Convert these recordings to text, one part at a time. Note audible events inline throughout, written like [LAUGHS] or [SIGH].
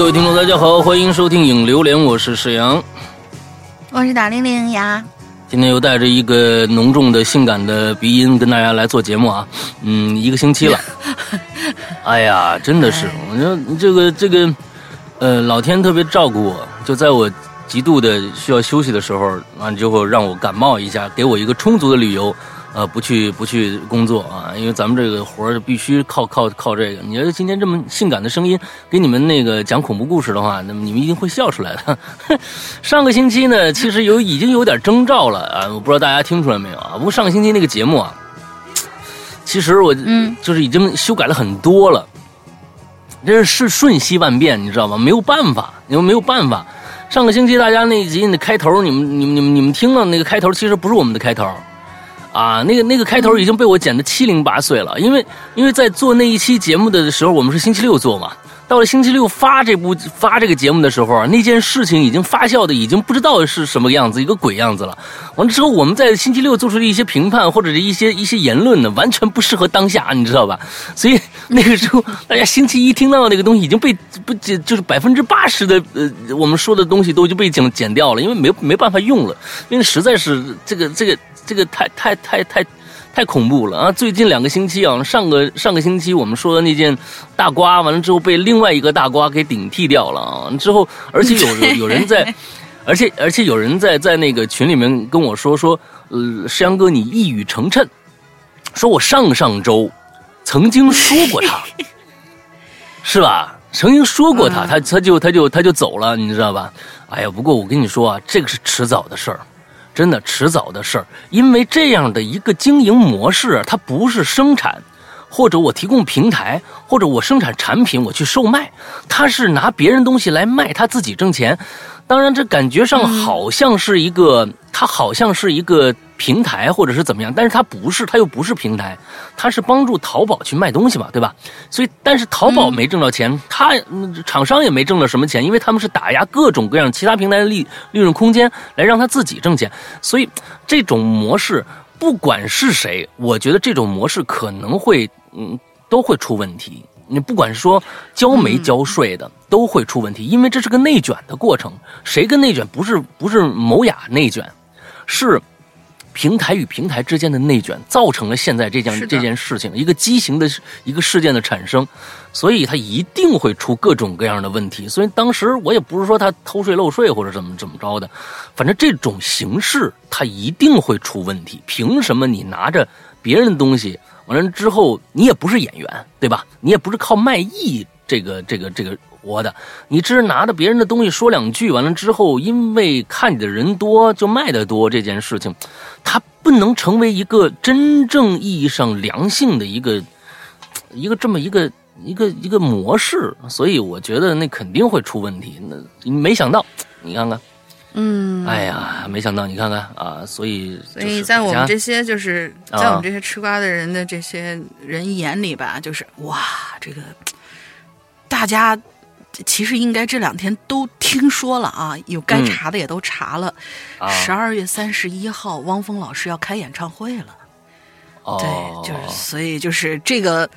哎，各位听众，大家好，欢迎收听影榴莲，我是沈阳，我是大玲玲呀。今天又带着一个浓重的性感的鼻音跟大家来做节目啊，嗯，一个星期了，[LAUGHS] 哎呀，真的是，我说这个这个，呃，老天特别照顾我，就在我极度的需要休息的时候，完之后让我感冒一下，给我一个充足的理由。呃，不去不去工作啊，因为咱们这个活儿必须靠靠靠这个。你要今天这么性感的声音给你们那个讲恐怖故事的话，那么你们一定会笑出来的。[LAUGHS] 上个星期呢，其实有已经有点征兆了啊，我不知道大家听出来没有啊？不过上个星期那个节目啊，其实我嗯，就是已经修改了很多了，这是瞬息万变，你知道吗？没有办法，因为没有办法。上个星期大家那集那开头，你们你们你们你们听到那个开头，其实不是我们的开头。啊，那个那个开头已经被我剪得七零八碎了，因为因为在做那一期节目的时候，我们是星期六做嘛，到了星期六发这部发这个节目的时候啊，那件事情已经发酵的已经不知道是什么样子，一个鬼样子了。完了之后，我们在星期六做出的一些评判或者是一些一些言论呢，完全不适合当下，你知道吧？所以那个时候，大家星期一听到那个东西已经被不，就是百分之八十的呃我们说的东西都已经被剪剪掉了，因为没没办法用了，因为实在是这个这个。这个太太太太太恐怖了啊！最近两个星期啊，上个上个星期我们说的那件大瓜，完了之后被另外一个大瓜给顶替掉了啊！之后，而且有 [LAUGHS] 有人在，而且而且有人在在那个群里面跟我说说，呃，石阳哥你一语成谶，说我上上周曾经说过他，[LAUGHS] 是吧？曾经说过他，他他就他就他就走了，你知道吧？哎呀，不过我跟你说啊，这个是迟早的事儿。真的迟早的事儿，因为这样的一个经营模式，它不是生产，或者我提供平台，或者我生产产品我去售卖，他是拿别人东西来卖，他自己挣钱。当然，这感觉上好像是一个，它好像是一个平台，或者是怎么样，但是它不是，它又不是平台，它是帮助淘宝去卖东西嘛，对吧？所以，但是淘宝没挣到钱，它厂商也没挣到什么钱，因为他们是打压各种各样其他平台的利利润空间，来让他自己挣钱。所以，这种模式不管是谁，我觉得这种模式可能会，嗯，都会出问题。你不管是说交没交税的，都会出问题，因为这是个内卷的过程。谁跟内卷？不是不是某雅内卷，是平台与平台之间的内卷，造成了现在这件这件事情一个畸形的一个事件的产生，所以它一定会出各种各样的问题。所以当时我也不是说他偷税漏税或者怎么怎么着的，反正这种形式它一定会出问题。凭什么你拿着别人的东西？完了之后，你也不是演员，对吧？你也不是靠卖艺这个、这个、这个活的，你只是拿着别人的东西说两句，完了之后，因为看你的人多就卖得多，这件事情，它不能成为一个真正意义上良性的一个、一个这么一个、一个、一个模式，所以我觉得那肯定会出问题。那没想到，你看看。嗯，哎呀，没想到你看看啊，所以所以在我们这些就是在我们这些吃瓜的人的这些人眼里吧，就是哇，这个大家其实应该这两天都听说了啊，有该查的也都查了。十二月三十一号，汪峰老师要开演唱会了。对，就是所以就是这个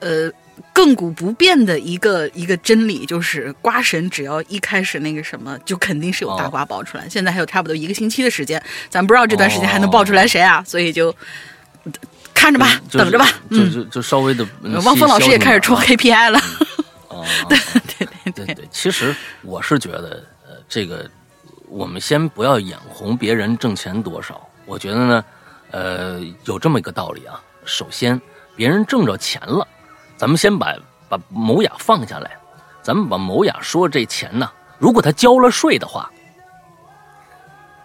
呃。亘古不变的一个一个真理就是，瓜神只要一开始那个什么，就肯定是有大瓜爆出来。现在还有差不多一个星期的时间，咱不知道这段时间还能爆出来谁啊？所以就看着吧，等着吧。就就就稍微的，汪峰老师也开始出 KPI 了。哦，[LAUGHS] 对对对对对。其实我是觉得，呃，这个我们先不要眼红别人挣钱多少。我觉得呢，呃，有这么一个道理啊。首先，别人挣着钱了。咱们先把把某雅放下来，咱们把某雅说这钱呢，如果他交了税的话，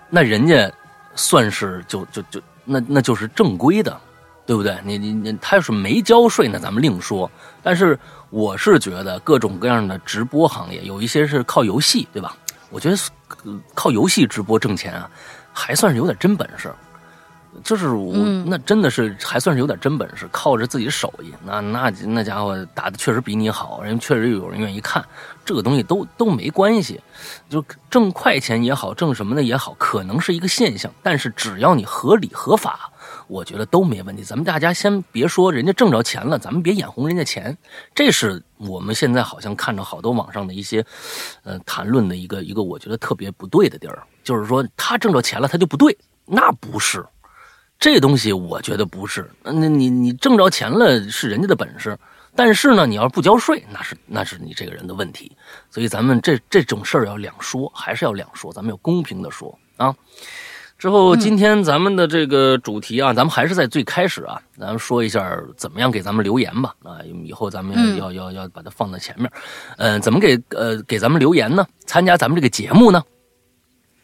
那人家算是就就就那那就是正规的，对不对？你你你，他要是没交税，那咱们另说。但是我是觉得各种各样的直播行业，有一些是靠游戏，对吧？我觉得靠游戏直播挣钱啊，还算是有点真本事。就是我那真的是还算是有点真本事，靠着自己手艺，那那那家伙打的确实比你好，人确实有人愿意看，这个东西都都没关系，就挣快钱也好，挣什么的也好，可能是一个现象，但是只要你合理合法，我觉得都没问题。咱们大家先别说人家挣着钱了，咱们别眼红人家钱，这是我们现在好像看着好多网上的一些，呃，谈论的一个一个我觉得特别不对的地儿，就是说他挣着钱了他就不对，那不是，这东西我觉得不是。那你你挣着钱了是人家的本事。但是呢，你要是不交税，那是那是你这个人的问题。所以咱们这这种事儿要两说，还是要两说，咱们要公平的说啊。之后今天咱们的这个主题啊，咱们还是在最开始啊，咱们说一下怎么样给咱们留言吧啊。以后咱们要要要把它放在前面。嗯，怎么给呃给咱们留言呢？参加咱们这个节目呢？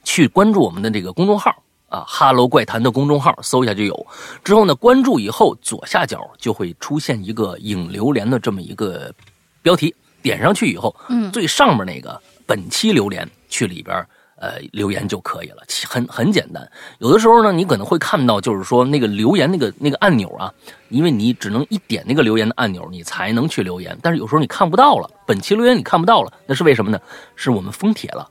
去关注我们的这个公众号。啊，哈喽怪谈的公众号搜一下就有。之后呢，关注以后左下角就会出现一个引流连的这么一个标题，点上去以后，嗯，最上面那个本期榴莲去里边呃留言就可以了，很很简单。有的时候呢，你可能会看到就是说那个留言那个那个按钮啊，因为你只能一点那个留言的按钮，你才能去留言。但是有时候你看不到了，本期留言你看不到了，那是为什么呢？是我们封帖了。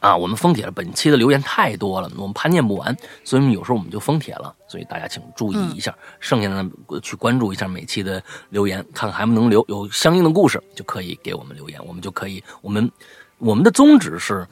啊，我们封帖了，本期的留言太多了，我们怕念不完，所以有时候我们就封帖了，所以大家请注意一下，剩下的去关注一下每期的留言，看看还不能留，有相应的故事就可以给我们留言，我们就可以，我们我们的宗旨是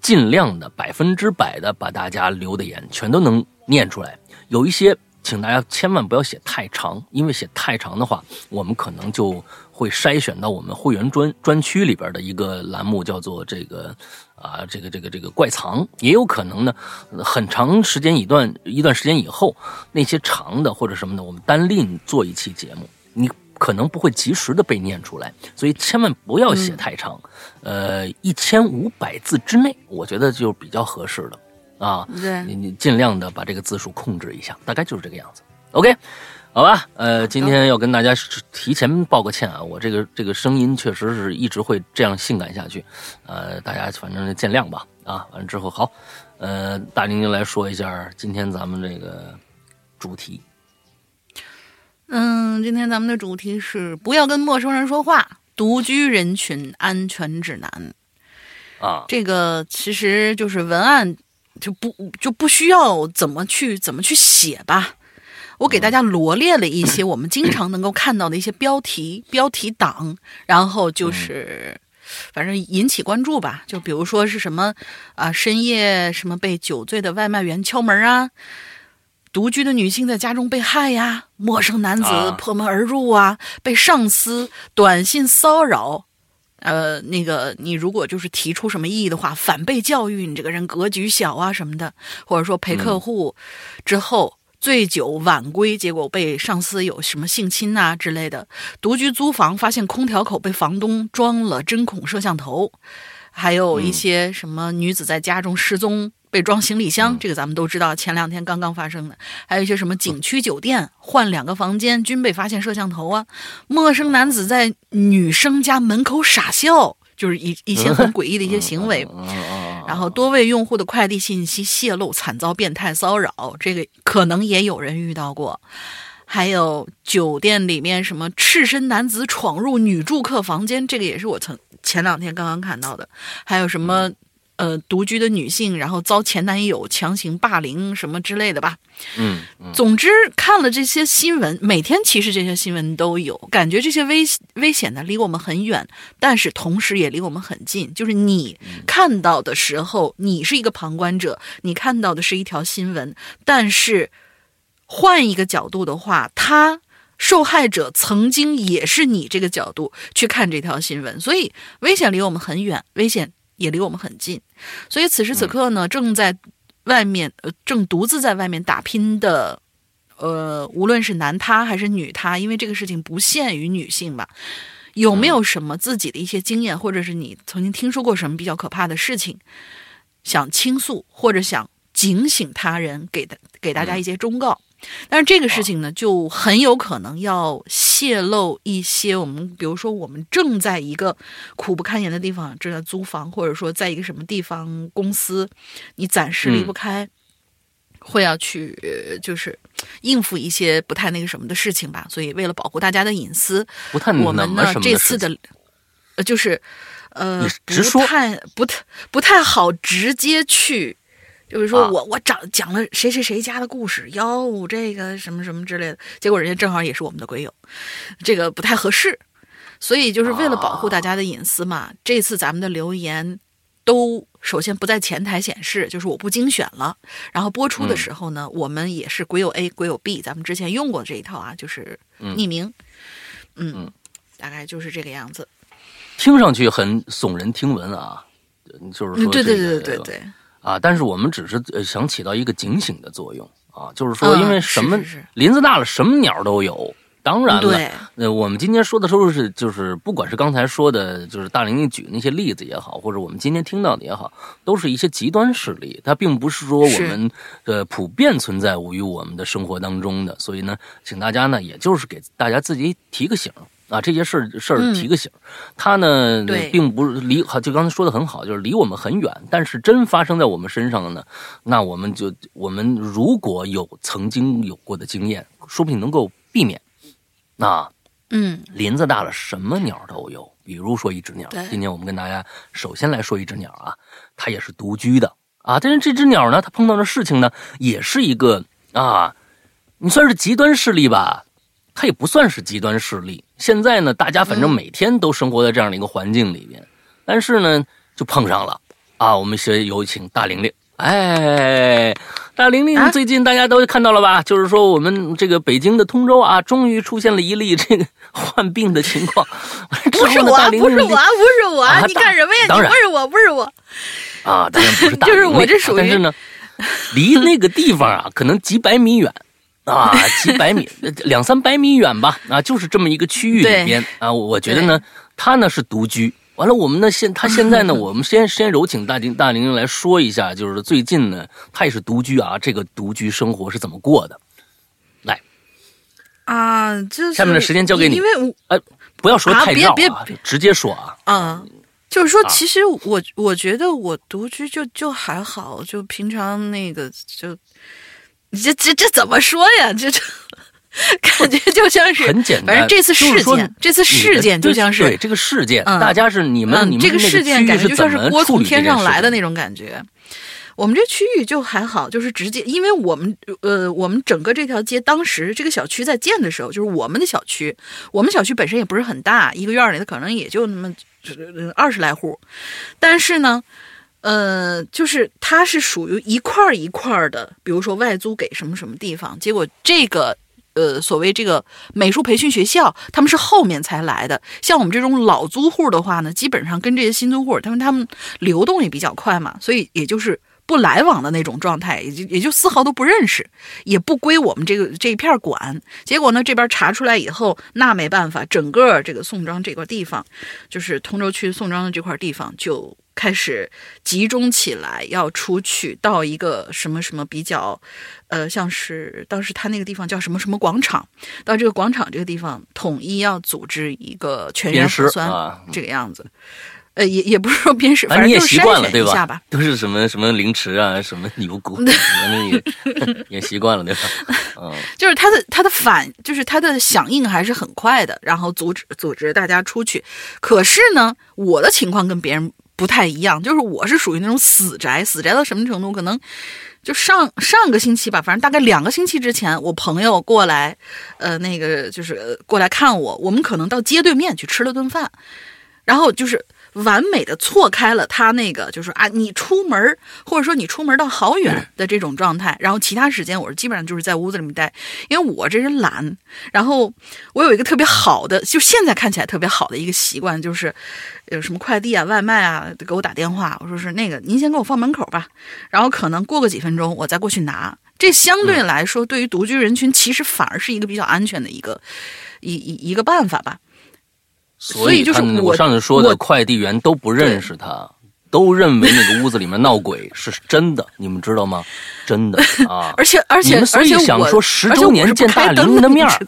尽量的百分之百的把大家留的言全都能念出来，有一些请大家千万不要写太长，因为写太长的话，我们可能就会筛选到我们会员专专区里边的一个栏目，叫做这个。啊，这个这个这个怪藏也有可能呢，很长时间一段一段时间以后，那些长的或者什么的，我们单另做一期节目，你可能不会及时的被念出来，所以千万不要写太长，呃，一千五百字之内，我觉得就比较合适的啊，对，你你尽量的把这个字数控制一下，大概就是这个样子，OK。好吧，呃，今天要跟大家提前报个歉啊，我这个这个声音确实是一直会这样性感下去，呃，大家反正见谅吧，啊，完了之后好，呃，大宁就来说一下今天咱们这个主题。嗯，今天咱们的主题是不要跟陌生人说话，独居人群安全指南。啊，这个其实就是文案就不就不需要怎么去怎么去写吧。我给大家罗列了一些我们经常能够看到的一些标题、标题党，然后就是，反正引起关注吧。就比如说是什么啊，深夜什么被酒醉的外卖员敲门啊，独居的女性在家中被害呀，陌生男子破门而入啊，被上司短信骚扰，呃，那个你如果就是提出什么异议的话，反被教育你这个人格局小啊什么的，或者说陪客户之后。醉酒晚归，结果被上司有什么性侵呐之类的；独居租房，发现空调口被房东装了针孔摄像头；还有一些什么女子在家中失踪，被装行李箱，这个咱们都知道，前两天刚刚发生的；还有一些什么景区酒店换两个房间均被发现摄像头啊；陌生男子在女生家门口傻笑，就是一一些很诡异的一些行为。[LAUGHS] 然后多位用户的快递信息泄露，惨遭变态骚扰，这个可能也有人遇到过。还有酒店里面什么赤身男子闯入女住客房间，这个也是我曾前两天刚刚看到的。还有什么？呃，独居的女性，然后遭前男友强行霸凌什么之类的吧。嗯，总之看了这些新闻，每天其实这些新闻都有，感觉这些危危险呢离我们很远，但是同时也离我们很近。就是你看到的时候，你是一个旁观者，你看到的是一条新闻，但是换一个角度的话，他受害者曾经也是你这个角度去看这条新闻，所以危险离我们很远，危险。也离我们很近，所以此时此刻呢，正在外面呃，正独自在外面打拼的，呃，无论是男他还是女他，因为这个事情不限于女性吧，有没有什么自己的一些经验，或者是你曾经听说过什么比较可怕的事情，想倾诉或者想警醒他人，给的给大家一些忠告。但是这个事情呢，就很有可能要泄露一些我们，比如说我们正在一个苦不堪言的地方，正在租房，或者说在一个什么地方公司，你暂时离不开，会要去就是应付一些不太那个什么的事情吧。所以为了保护大家的隐私，不太我们呢这次的，呃，就是呃，不太不太不太好直接去。就是说我我讲讲了谁谁谁家的故事，哟，这个什么什么之类的，结果人家正好也是我们的鬼友，这个不太合适。所以就是为了保护大家的隐私嘛，这次咱们的留言都首先不在前台显示，就是我不精选了。然后播出的时候呢，我们也是鬼友 A、鬼友 B，咱们之前用过这一套啊，就是匿名。嗯，大概就是这个样子。听上去很耸人听闻啊，就是说，对对对对对啊，但是我们只是想起到一个警醒的作用啊，就是说，因为什么林子大了，什么鸟都有。当然了，那我们今天说的都是就是，不管是刚才说的，就是大玲玲举那些例子也好，或者我们今天听到的也好，都是一些极端事例，它并不是说我们呃普遍存在于我们的生活当中的。所以呢，请大家呢，也就是给大家自己提个醒啊，这些事儿事儿提个醒。它呢，并不是离，就刚才说的很好，就是离我们很远，但是真发生在我们身上了呢，那我们就我们如果有曾经有过的经验，说不定能够避免。那，嗯，林子大了，什么鸟都有。比如说一只鸟，今天我们跟大家首先来说一只鸟啊，它也是独居的啊。但是这只鸟呢，它碰到的事情呢，也是一个啊，你算是极端事例吧，它也不算是极端势力。现在呢，大家反正每天都生活在这样的一个环境里边，但是呢，就碰上了啊。我们先有请大玲玲，哎。大玲玲，最近大家都看到了吧？就是说，我们这个北京的通州啊，终于出现了一例这个 [LAUGHS] 患病的情况。[LAUGHS] 不是我，不是我，不是我，你干什么呀？当然不是我，不是我。啊，当然不是。[LAUGHS] 就是我这属于，但是呢，离那个地方啊，可能几百米远啊，几百米，[LAUGHS] 两三百米远吧。啊，就是这么一个区域里边啊，我觉得呢，他呢是独居。完了，我们呢现 [LAUGHS] 他现在呢，我们先先有请大玲大玲玲来说一下，就是最近呢，他也是独居啊，这个独居生活是怎么过的？来啊，就下面的时间交给你，因为我呃，不要说太绕啊，直接说啊。嗯，就是说，其实我我觉得我独居就就还好，就平常那个就，这这这怎么说呀？这这。感觉就像是很简单，反正这次事件，这次事件就像是对这个事件，大家是你们，你们这个事件感觉就像是锅从天上来的那种感觉。我们这区域就还好，就是直接，因为我们呃，我们整个这条街当时这个小区在建的时候，就是我们的小区，我们小区本身也不是很大，一个院里的可能也就那么二十来户，但是呢，呃，就是它是属于一块一块的，比如说外租给什么什么地方，结果这个。呃，所谓这个美术培训学校，他们是后面才来的。像我们这种老租户的话呢，基本上跟这些新租户，他们他们流动也比较快嘛，所以也就是不来往的那种状态，也就也就丝毫都不认识，也不归我们这个这一片管。结果呢，这边查出来以后，那没办法，整个这个宋庄这块地方，就是通州区宋庄的这块地方就。开始集中起来，要出去到一个什么什么比较，呃，像是当时他那个地方叫什么什么广场，到这个广场这个地方统一要组织一个全员核酸，这个样子。呃，也也不是说鞭尸，反正就筛选一下吧。都是 [LAUGHS] 什么什么凌迟啊，什么牛骨，反正也也习惯了，对吧？嗯，[LAUGHS] 就是他的他的反，就是他的响应还是很快的，然后组织组织大家出去。可是呢，我的情况跟别人。不太一样，就是我是属于那种死宅，死宅到什么程度？可能就上上个星期吧，反正大概两个星期之前，我朋友过来，呃，那个就是过来看我，我们可能到街对面去吃了顿饭，然后就是。完美的错开了他那个，就是啊，你出门或者说你出门到好远的这种状态，然后其他时间我是基本上就是在屋子里面待，因为我这人懒。然后我有一个特别好的，就现在看起来特别好的一个习惯，就是有什么快递啊、外卖啊给我打电话，我说是那个您先给我放门口吧，然后可能过个几分钟我再过去拿。这相对来说，对于独居人群，其实反而是一个比较安全的一个一一一个办法吧。所以就是我上次说的快递员都不认识他，都认为那个屋子里面闹鬼是真的，你们知道吗？真的 [LAUGHS] 啊！而且而且，所以想说十周年见大玲玲的面儿，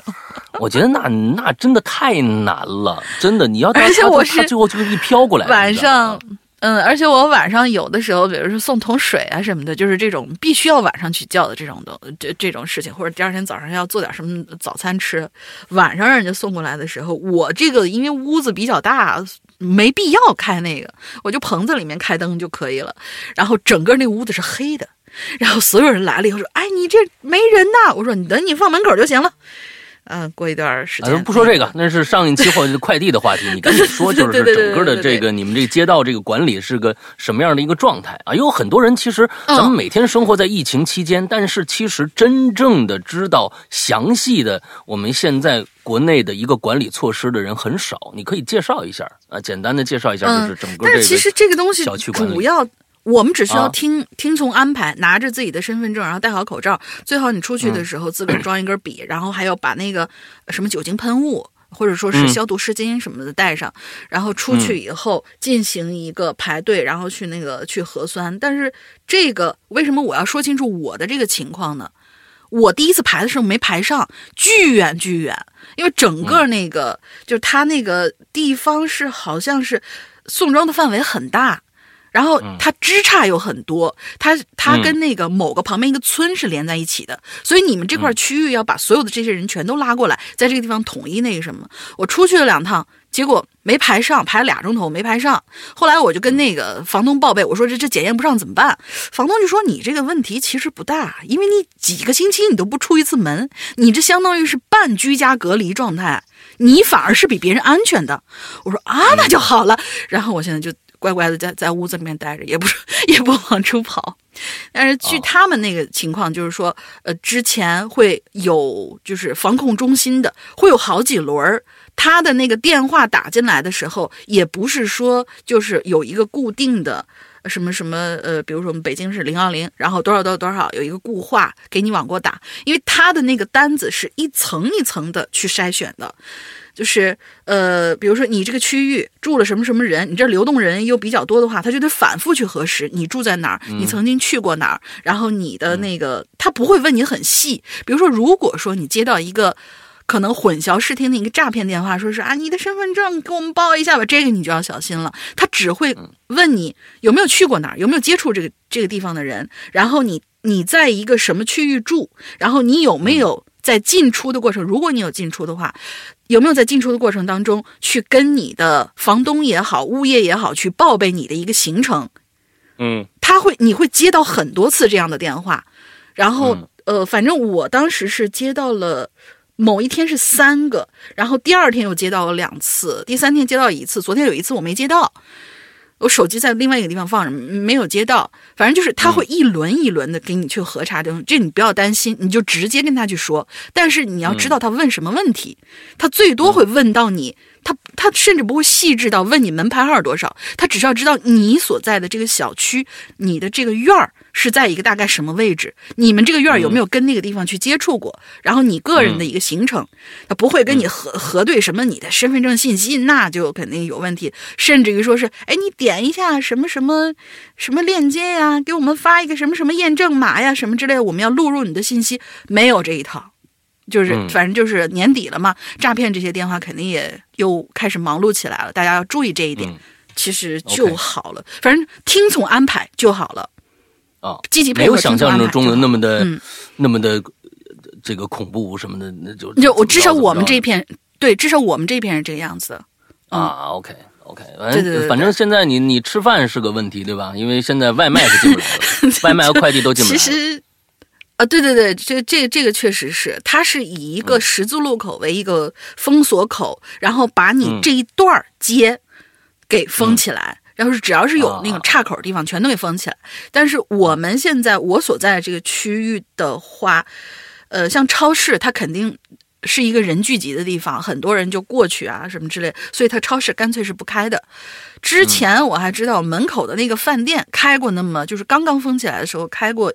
我觉得那那真的太难了，真的。你要而且我是最后就是一飘过来晚上。嗯，而且我晚上有的时候，比如说送桶水啊什么的，就是这种必须要晚上去叫的这种的这这种事情，或者第二天早上要做点什么早餐吃，晚上让人家送过来的时候，我这个因为屋子比较大，没必要开那个，我就棚子里面开灯就可以了。然后整个那屋子是黑的，然后所有人来了以后说：“哎，你这没人呐！”我说：“你等你放门口就行了。”嗯，过一段时间不说这个，那是上一期或者快递的话题。你赶紧说，[LAUGHS] 就是整个的这个你们这街道这个管理是个什么样的一个状态啊？有很多人其实咱们每天生活在疫情期间，但是其实真正的知道详细的我们现在国内的一个管理措施的人很少。你可以介绍一下啊，简单的介绍一下，就是整个这个。但是其实这个东西小区管理主要。我们只需要听听从安排，拿着自己的身份证，然后戴好口罩。最好你出去的时候自个儿装一根笔，[CLEARS THROAT] 然后还要把那个什么酒精喷雾或者说是消毒湿巾什么的带上。然后出去以后进行一个排队，然后去那个去核酸。但是这个为什么我要说清楚我的这个情况呢？我第一次排的时候没排上，巨远巨远，因为整个那个就是他那个地方是好像是宋庄的范围很大。然后它枝杈有很多，它它跟那个某个旁边一个村是连在一起的，所以你们这块区域要把所有的这些人全都拉过来，在这个地方统一那个什么。我出去了两趟，结果没排上，排了俩钟头没排上。后来我就跟那个房东报备，我说这这检验不上怎么办？房东就说你这个问题其实不大，因为你几个星期你都不出一次门，你这相当于是半居家隔离状态，你反而是比别人安全的。我说啊，那就好了。然后我现在就。乖乖的在在屋子里面待着，也不 [LAUGHS] 也不往出跑。但是据他们那个情况，就是说，呃，之前会有就是防控中心的，会有好几轮儿。他的那个电话打进来的时候，也不是说就是有一个固定的什么什么呃，比如说我们北京是零幺零，然后多少多少多少有一个固话给你往过打，因为他的那个单子是一层一层的去筛选的。就是呃，比如说你这个区域住了什么什么人，你这流动人又比较多的话，他就得反复去核实你住在哪儿，你曾经去过哪儿，然后你的那个他不会问你很细。比如说，如果说你接到一个可能混淆视听的一个诈骗电话，说是啊，你的身份证给我们报一下吧，这个你就要小心了。他只会问你有没有去过哪儿，有没有接触这个这个地方的人，然后你你在一个什么区域住，然后你有没有在进出的过程，如果你有进出的话。有没有在进出的过程当中去跟你的房东也好、物业也好去报备你的一个行程？嗯，他会，你会接到很多次这样的电话，然后呃，反正我当时是接到了某一天是三个，然后第二天又接到了两次，第三天接到一次，昨天有一次我没接到。我手机在另外一个地方放着，没有接到。反正就是他会一轮一轮的给你去核查，这这你不要担心，你就直接跟他去说。但是你要知道他问什么问题，他最多会问到你。他他甚至不会细致到问你门牌号多少，他只是要知道你所在的这个小区，你的这个院儿是在一个大概什么位置，你们这个院儿有没有跟那个地方去接触过，然后你个人的一个行程，他不会跟你核核对什么你的身份证信息，那就肯定有问题，甚至于说是，哎，你点一下什么什么什么链接呀，给我们发一个什么什么验证码呀，什么之类的，我们要录入你的信息，没有这一套。就是反正就是年底了嘛，诈骗这些电话肯定也又开始忙碌起来了，大家要注意这一点，其实就好了。反正听从安排就好了。啊，积极没有想象中的那么的那么的这个恐怖什么的，那就就我至少我们这片对，至少我们这片是这个样子的。啊，OK OK，对对对，反正现在你你吃饭是个问题对吧？因为现在外卖是进不来了，[LAUGHS] 外卖和快递都进不来。其实。啊，对对对，这这这个确实是，它是以一个十字路口为一个封锁口，然后把你这一段街给封起来，然后是只要是有那个岔口的地方，全都给封起来。但是我们现在我所在的这个区域的话，呃，像超市，它肯定是一个人聚集的地方，很多人就过去啊什么之类，所以它超市干脆是不开的。之前我还知道门口的那个饭店开过，那么就是刚刚封起来的时候开过。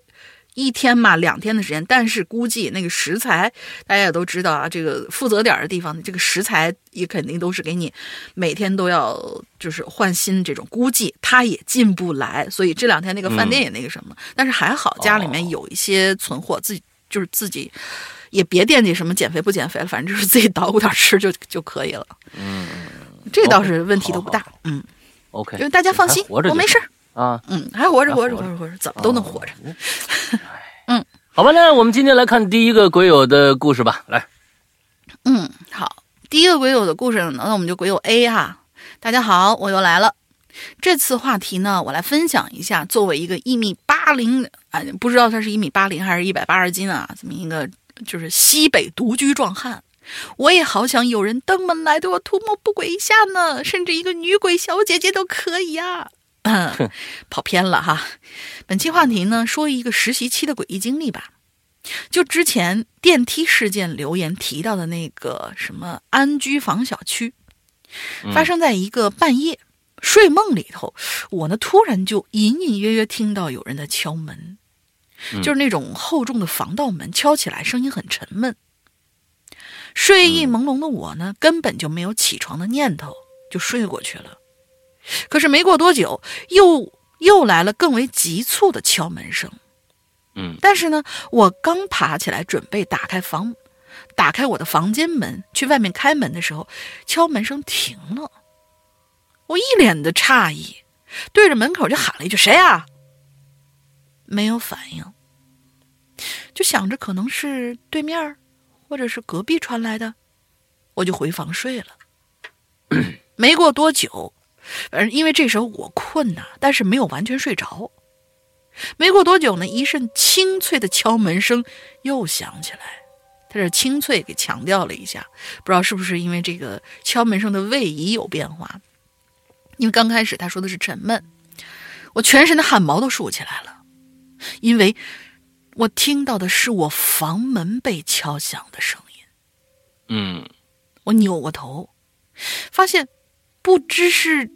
一天嘛，两天的时间，但是估计那个食材，大家也都知道啊，这个负责点的地方，这个食材也肯定都是给你每天都要就是换新这种，估计他也进不来，所以这两天那个饭店也那个什么，但是还好家里面有一些存货，自己就是自己也别惦记什么减肥不减肥了，反正就是自己捣鼓点吃就就可以了。嗯，这倒是问题都不大。嗯，OK，就大家放心，我没事。啊，嗯，还活着，活着，活着，活着，怎么都能活着。[LAUGHS] 嗯，好吧，那我们今天来看第一个鬼友的故事吧。来，嗯，好，第一个鬼友的故事呢，那我们就鬼友 A 哈。大家好，我又来了。这次话题呢，我来分享一下，作为一个一米八零啊，不知道他是一米八零还是一百八十斤啊，这么一个就是西北独居壮汉，我也好想有人登门来对我图谋不轨一下呢，甚至一个女鬼小姐姐都可以呀。[LAUGHS] 跑偏了哈，本期话题呢，说一个实习期的诡异经历吧。就之前电梯事件留言提到的那个什么安居房小区，发生在一个半夜睡梦里头，我呢突然就隐隐约约听到有人在敲门，就是那种厚重的防盗门，敲起来声音很沉闷。睡意朦胧的我呢，根本就没有起床的念头，就睡过去了。可是没过多久，又又来了更为急促的敲门声。嗯，但是呢，我刚爬起来准备打开房，打开我的房间门去外面开门的时候，敲门声停了。我一脸的诧异，对着门口就喊了一句：“谁啊？”没有反应，就想着可能是对面或者是隔壁传来的，我就回房睡了。[CLEARS THROAT] 没过多久，呃，因为这时候我困呐，但是没有完全睡着。没过多久呢，一阵清脆的敲门声又响起来。他这清脆给强调了一下，不知道是不是因为这个敲门声的位移有变化。因为刚开始他说的是沉闷，我全身的汗毛都竖起来了，因为我听到的是我房门被敲响的声音。嗯，我扭过头，发现不知是。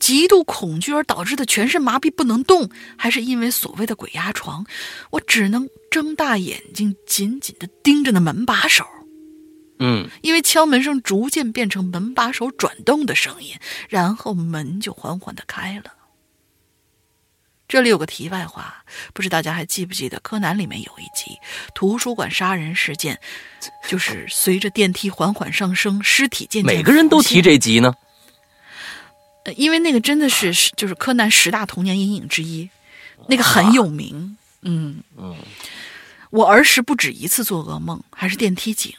极度恐惧而导致的全身麻痹不能动，还是因为所谓的鬼压床，我只能睁大眼睛紧紧的盯着那门把手。嗯，因为敲门声逐渐变成门把手转动的声音，然后门就缓缓的开了。这里有个题外话，不知大家还记不记得柯南里面有一集图书馆杀人事件，就是随着电梯缓缓上升，尸体渐渐每个人都提这集呢。呃，因为那个真的是是就是柯南十大童年阴影之一，那个很有名。嗯嗯，我儿时不止一次做噩梦，还是电梯井，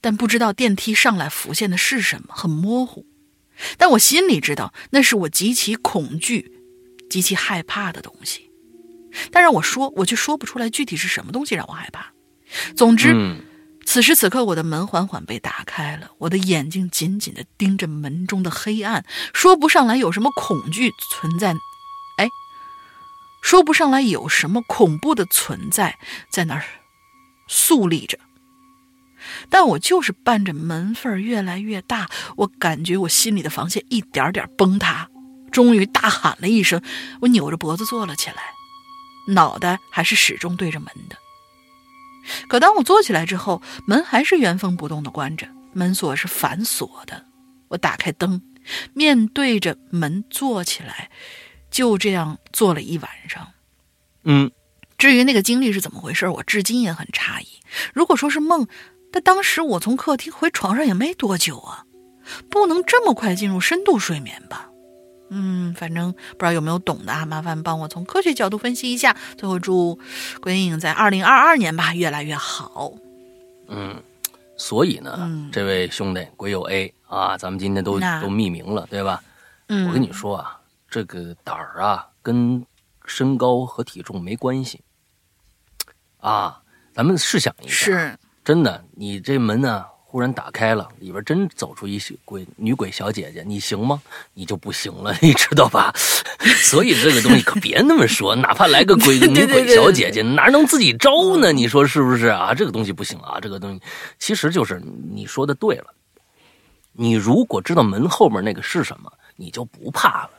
但不知道电梯上来浮现的是什么，很模糊。但我心里知道，那是我极其恐惧、极其害怕的东西。但让我说，我却说不出来具体是什么东西让我害怕。总之。此时此刻，我的门缓缓被打开了，我的眼睛紧紧地盯着门中的黑暗，说不上来有什么恐惧存在，哎，说不上来有什么恐怖的存在在那儿肃立着。但我就是伴着门缝越来越大，我感觉我心里的防线一点点崩塌，终于大喊了一声，我扭着脖子坐了起来，脑袋还是始终对着门的。可当我坐起来之后，门还是原封不动的关着，门锁是反锁的。我打开灯，面对着门坐起来，就这样坐了一晚上。嗯，至于那个经历是怎么回事，我至今也很诧异。如果说是梦，但当时我从客厅回床上也没多久啊，不能这么快进入深度睡眠吧？嗯，反正不知道有没有懂的啊，麻烦帮我从科学角度分析一下。最后祝鬼影在二零二二年吧越来越好。嗯，所以呢，这位兄弟鬼友 A 啊，咱们今天都都匿名了，对吧？嗯，我跟你说啊，这个胆儿啊跟身高和体重没关系啊。咱们试想一下，是真的，你这门呢？忽然打开了，里边真走出一鬼女鬼小姐姐，你行吗？你就不行了，你知道吧？[LAUGHS] 所以这个东西可别那么说，哪怕来个鬼 [LAUGHS] 女鬼小姐姐，哪能自己招呢？你说是不是啊？这个东西不行啊！这个东西其实就是你说的对了，你如果知道门后面那个是什么，你就不怕了。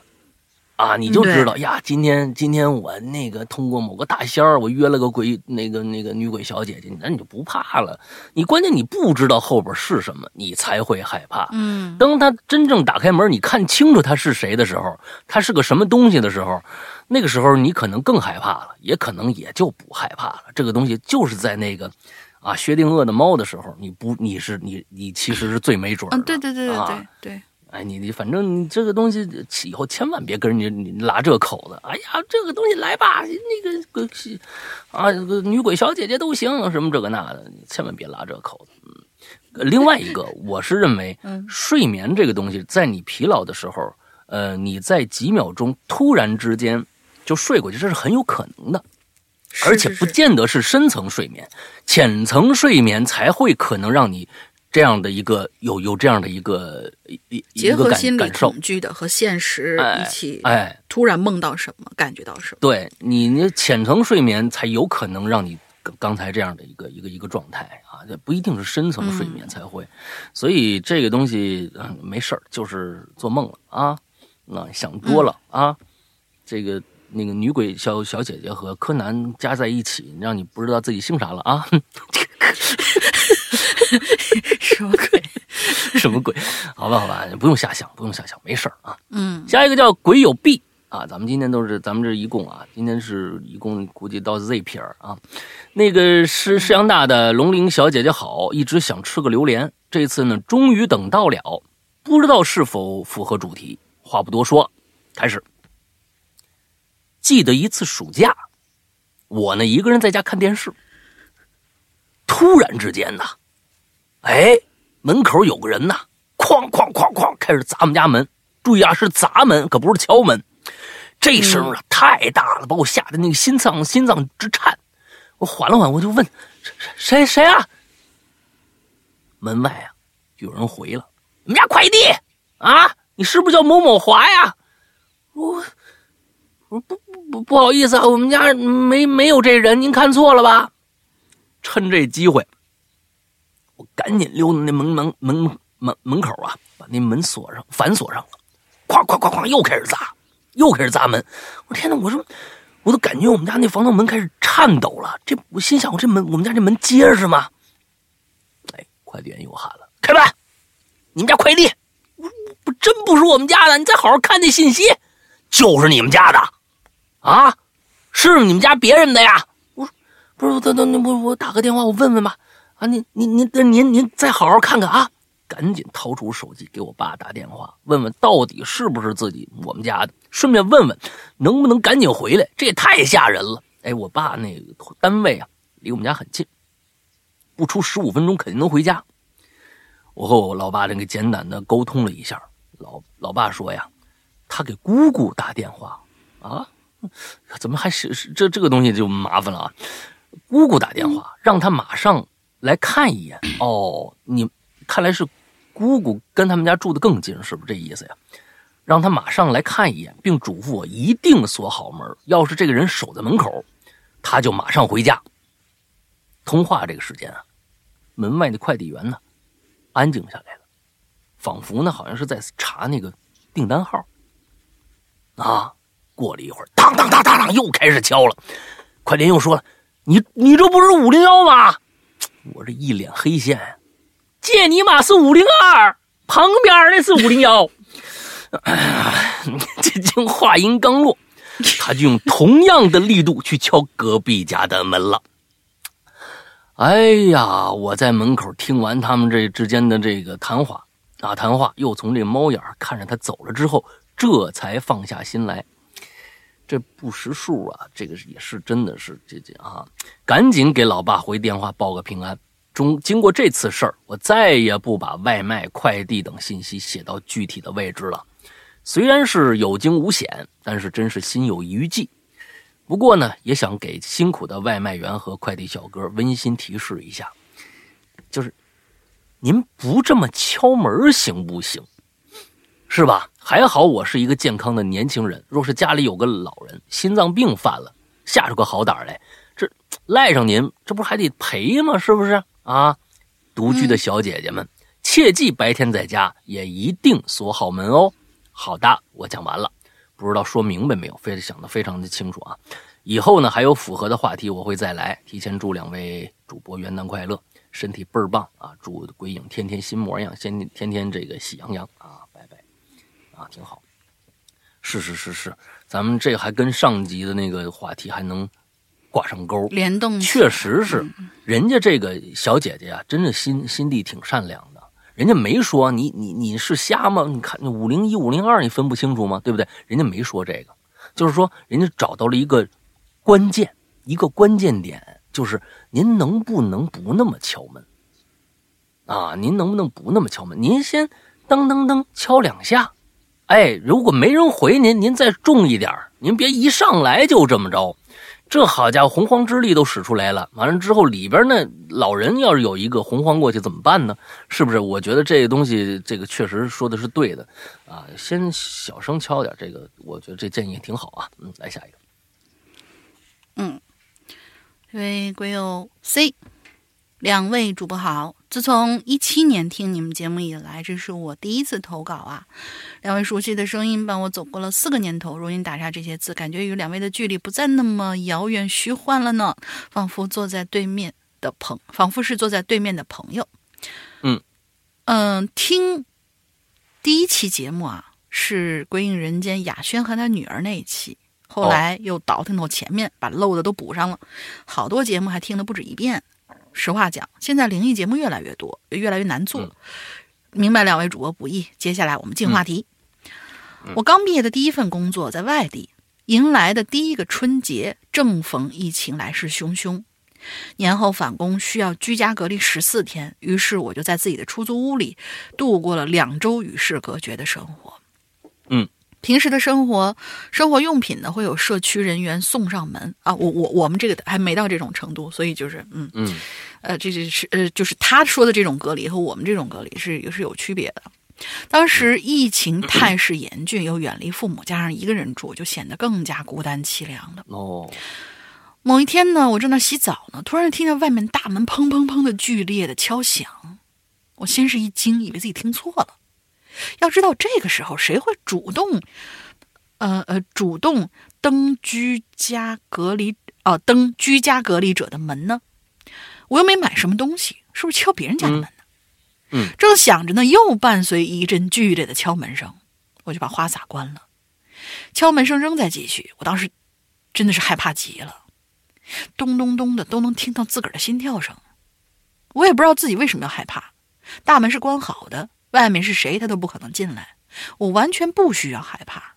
啊，你就知道呀！今天今天我那个通过某个大仙儿，我约了个鬼那个那个女鬼小姐姐，那你就不怕了。你关键你不知道后边是什么，你才会害怕。嗯，当他真正打开门，你看清楚他是谁的时候，他是个什么东西的时候，那个时候你可能更害怕了，也可能也就不害怕了。这个东西就是在那个啊薛定谔的猫的时候，你不你是你你其实是最没准的。对对对对对对。哎，你你反正你这个东西以后千万别跟人家你拉这口子。哎呀，这个东西来吧，那个个啊，个女鬼小姐姐都行，什么这个那的，你千万别拉这口子。嗯，另外一个，我是认为，[LAUGHS] 睡眠这个东西，在你疲劳的时候，呃，你在几秒钟突然之间就睡过去，这是很有可能的，而且不见得是深层睡眠，浅层睡眠才会可能让你这样的一个有有这样的一个一结合心理恐惧的和现实一起，哎，突然梦到什么，感觉到什么？对你，你浅层睡眠才有可能让你刚才这样的一个一个一个状态啊，这不一定是深层睡眠才会，所以这个东西嗯没事儿，就是做梦了啊。那想多了啊，这个那个女鬼小小姐姐和柯南加在一起，让你不知道自己姓啥了啊？[LAUGHS] [LAUGHS] 什么鬼？[LAUGHS] 什么鬼？好吧，好吧，不用瞎想，不用瞎想，没事儿啊。嗯，下一个叫鬼有币啊，咱们今天都是咱们这一共啊，今天是一共估计到 Z 片啊。那个是石阳大的龙鳞小姐姐好，一直想吃个榴莲，这次呢终于等到了，不知道是否符合主题。话不多说，开始。记得一次暑假，我呢一个人在家看电视，突然之间呢，哎，门口有个人呐，哐哐哐哐开始砸我们家门。注意啊，是砸门，可不是敲门。这声啊太大了，把我吓得那个心脏心脏直颤。我缓了缓，我就问谁谁啊？门外啊有人回了：“你们家快递啊。”你是不是叫某某华呀？我我不不不不好意思啊，我们家没没有这人，您看错了吧？趁这机会，我赶紧溜到那门门门门门口啊，把那门锁上，反锁上了。哐哐哐哐，又开始砸，又开始砸门。我天哪！我说，我都感觉我们家那防盗门开始颤抖了。这我心想，我这门我们家这门结实吗？哎，快递员又喊了：“开门！你们家快递。”我我，真不是我们家的。你再好好看那信息，就是你们家的，啊，是你们家别人的呀。我，不是，等等，我我打个电话，我问问吧。啊，您您您您您再好好看看啊！赶紧掏出手机给我爸打电话，问问到底是不是自己我们家的，顺便问问能不能赶紧回来。这也太吓人了。哎，我爸那个单位啊，离我们家很近，不出十五分钟肯定能回家。我和我老爸这个简短的沟通了一下，老老爸说呀，他给姑姑打电话啊，怎么还是这这个东西就麻烦了啊？姑姑打电话让他马上来看一眼 [CLEARS THROAT] 哦，你看来是姑姑跟他们家住的更近，是不是这意思呀？让他马上来看一眼，并嘱咐我一定锁好门，要是这个人守在门口，他就马上回家。通话这个时间啊，门外的快递员呢？安静下来了，仿佛呢，好像是在查那个订单号。啊，过了一会儿，当当当当当，又开始敲了。快点又说了：“你你这不是五零幺吗？”我这一脸黑线，借你码是五零二，旁边那是五零幺。[LAUGHS] 这句话音刚落，他就用同样的力度去敲隔壁家的门了。哎呀！我在门口听完他们这之间的这个谈话啊，谈话又从这猫眼看着他走了之后，这才放下心来。这不识数啊，这个也是真的是这这啊，赶紧给老爸回电话报个平安。中经过这次事儿，我再也不把外卖、快递等信息写到具体的位置了。虽然是有惊无险，但是真是心有余悸。不过呢，也想给辛苦的外卖员和快递小哥温馨提示一下，就是您不这么敲门行不行？是吧？还好我是一个健康的年轻人，若是家里有个老人心脏病犯了，吓出个好胆来，这赖上您，这不还得赔吗？是不是啊？独居的小姐姐们，切记白天在家也一定锁好门哦。好的，我讲完了。不知道说明白没有？非得想的非常的清楚啊！以后呢还有符合的话题，我会再来。提前祝两位主播元旦快乐，身体倍儿棒啊！祝鬼影天天新模样，先天天这个喜洋洋啊！啊，挺好。是是是是，咱们这还跟上集的那个话题还能挂上钩，联动。确实是，人家这个小姐姐啊，真的心心地挺善良的。人家没说你你你是瞎吗？你看五零一五零二，你分不清楚吗？对不对？人家没说这个，就是说人家找到了一个关键，一个关键点，就是您能不能不那么敲门啊？您能不能不那么敲门？您先噔噔噔敲两下，哎，如果没人回您，您再重一点您别一上来就这么着。这好家伙，洪荒之力都使出来了。完了之后，里边那老人要是有一个洪荒过去怎么办呢？是不是？我觉得这个东西，这个确实说的是对的啊。先小声敲点，这个我觉得这建议挺好啊。嗯，来下一个。嗯，这位鬼友 C，两位主播好。自从一七年听你们节目以来，这是我第一次投稿啊。两位熟悉的声音伴我走过了四个年头，如今打下这些字，感觉与两位的距离不再那么遥远虚幻了呢，仿佛坐在对面的朋，仿佛是坐在对面的朋友。嗯嗯，听第一期节目啊，是《归隐人间》雅轩和他女儿那一期，后来又倒腾到前面，把漏的都补上了，好多节目还听了不止一遍。实话讲，现在灵异节目越来越多，越来越难做。明白两位主播不易。接下来我们进话题。我刚毕业的第一份工作在外地，迎来的第一个春节正逢疫情来势汹汹，年后返工需要居家隔离十四天，于是我就在自己的出租屋里度过了两周与世隔绝的生活。嗯。平时的生活，生活用品呢会有社区人员送上门啊。我我我们这个还没到这种程度，所以就是嗯嗯，呃，这就是呃，就是他说的这种隔离和我们这种隔离是也是有区别的。当时疫情态势严峻，又远离父母，加上一个人住，就显得更加孤单凄凉了。哦，某一天呢，我正在洗澡呢，突然听见外面大门砰砰砰的剧烈的敲响，我先是一惊，以为自己听错了。要知道这个时候谁会主动，呃呃，主动登居家隔离哦，登居家隔离者的门呢？我又没买什么东西，是不是敲别人家的门呢？嗯，正想着呢，又伴随一阵剧烈的敲门声，我就把花洒关了。敲门声仍在继续，我当时真的是害怕极了，咚咚咚的都能听到自个儿的心跳声。我也不知道自己为什么要害怕，大门是关好的。外面是谁，他都不可能进来。我完全不需要害怕，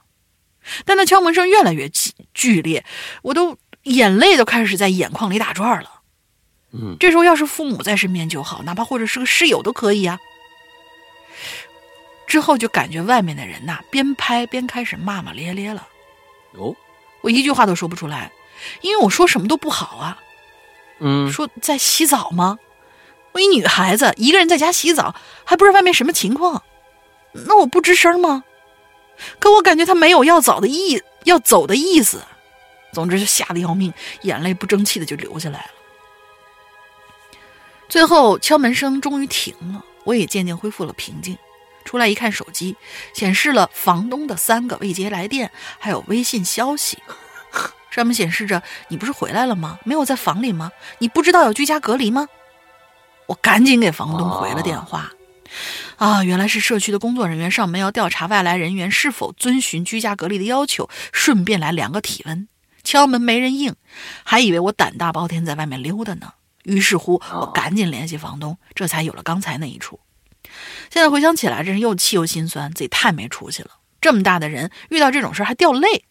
但那敲门声越来越剧剧烈，我都眼泪都开始在眼眶里打转了。嗯，这时候要是父母在身边就好，哪怕或者是个室友都可以啊。之后就感觉外面的人呐，边拍边开始骂骂咧咧了。哟，我一句话都说不出来，因为我说什么都不好啊。嗯，说在洗澡吗？我一女孩子一个人在家洗澡，还不知道外面什么情况，那我不吱声吗？可我感觉他没有要走的意要走的意思。总之就吓得要命，眼泪不争气的就流下来了。最后敲门声终于停了，我也渐渐恢复了平静。出来一看手机，显示了房东的三个未接来电，还有微信消息，[LAUGHS] 上面显示着：“你不是回来了吗？没有在房里吗？你不知道要居家隔离吗？”我赶紧给房东回了电话，啊，原来是社区的工作人员上门要调查外来人员是否遵循居家隔离的要求，顺便来量个体温。敲门没人应，还以为我胆大包天在外面溜达呢。于是乎，我赶紧联系房东，这才有了刚才那一出。现在回想起来，真是又气又心酸，自己太没出息了。这么大的人遇到这种事还掉泪。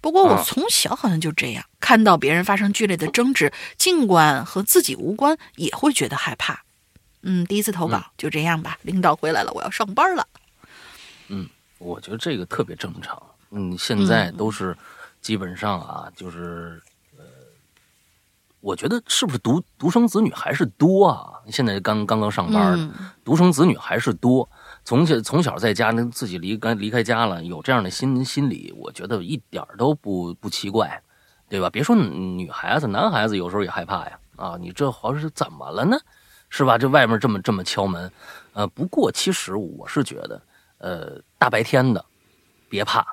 不过我从小好像就这样，看到别人发生剧烈的争执，尽管和自己无关，也会觉得害怕。嗯，第一次投稿就这样吧。领导回来了，我要上班了。嗯，我觉得这个特别正常。嗯，现在都是基本上啊，就是呃，我觉得是不是独独生子女还是多啊？现在刚刚刚上班，独生子女还是多。从小从小在家，那自己离开离开家了，有这样的心心理，我觉得一点都不不奇怪，对吧？别说女孩子，男孩子有时候也害怕呀。啊，你这好像是怎么了呢？是吧？这外面这么这么敲门，呃，不过其实我是觉得，呃，大白天的，别怕，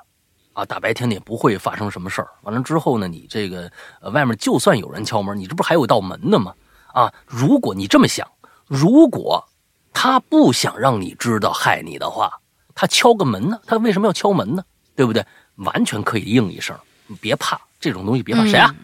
啊，大白天的也不会发生什么事儿。完了之后呢，你这个，外面就算有人敲门，你这不还有道门呢吗？啊，如果你这么想，如果。他不想让你知道害你的话，他敲个门呢？他为什么要敲门呢？对不对？完全可以应一声，你别怕这种东西，别怕谁啊？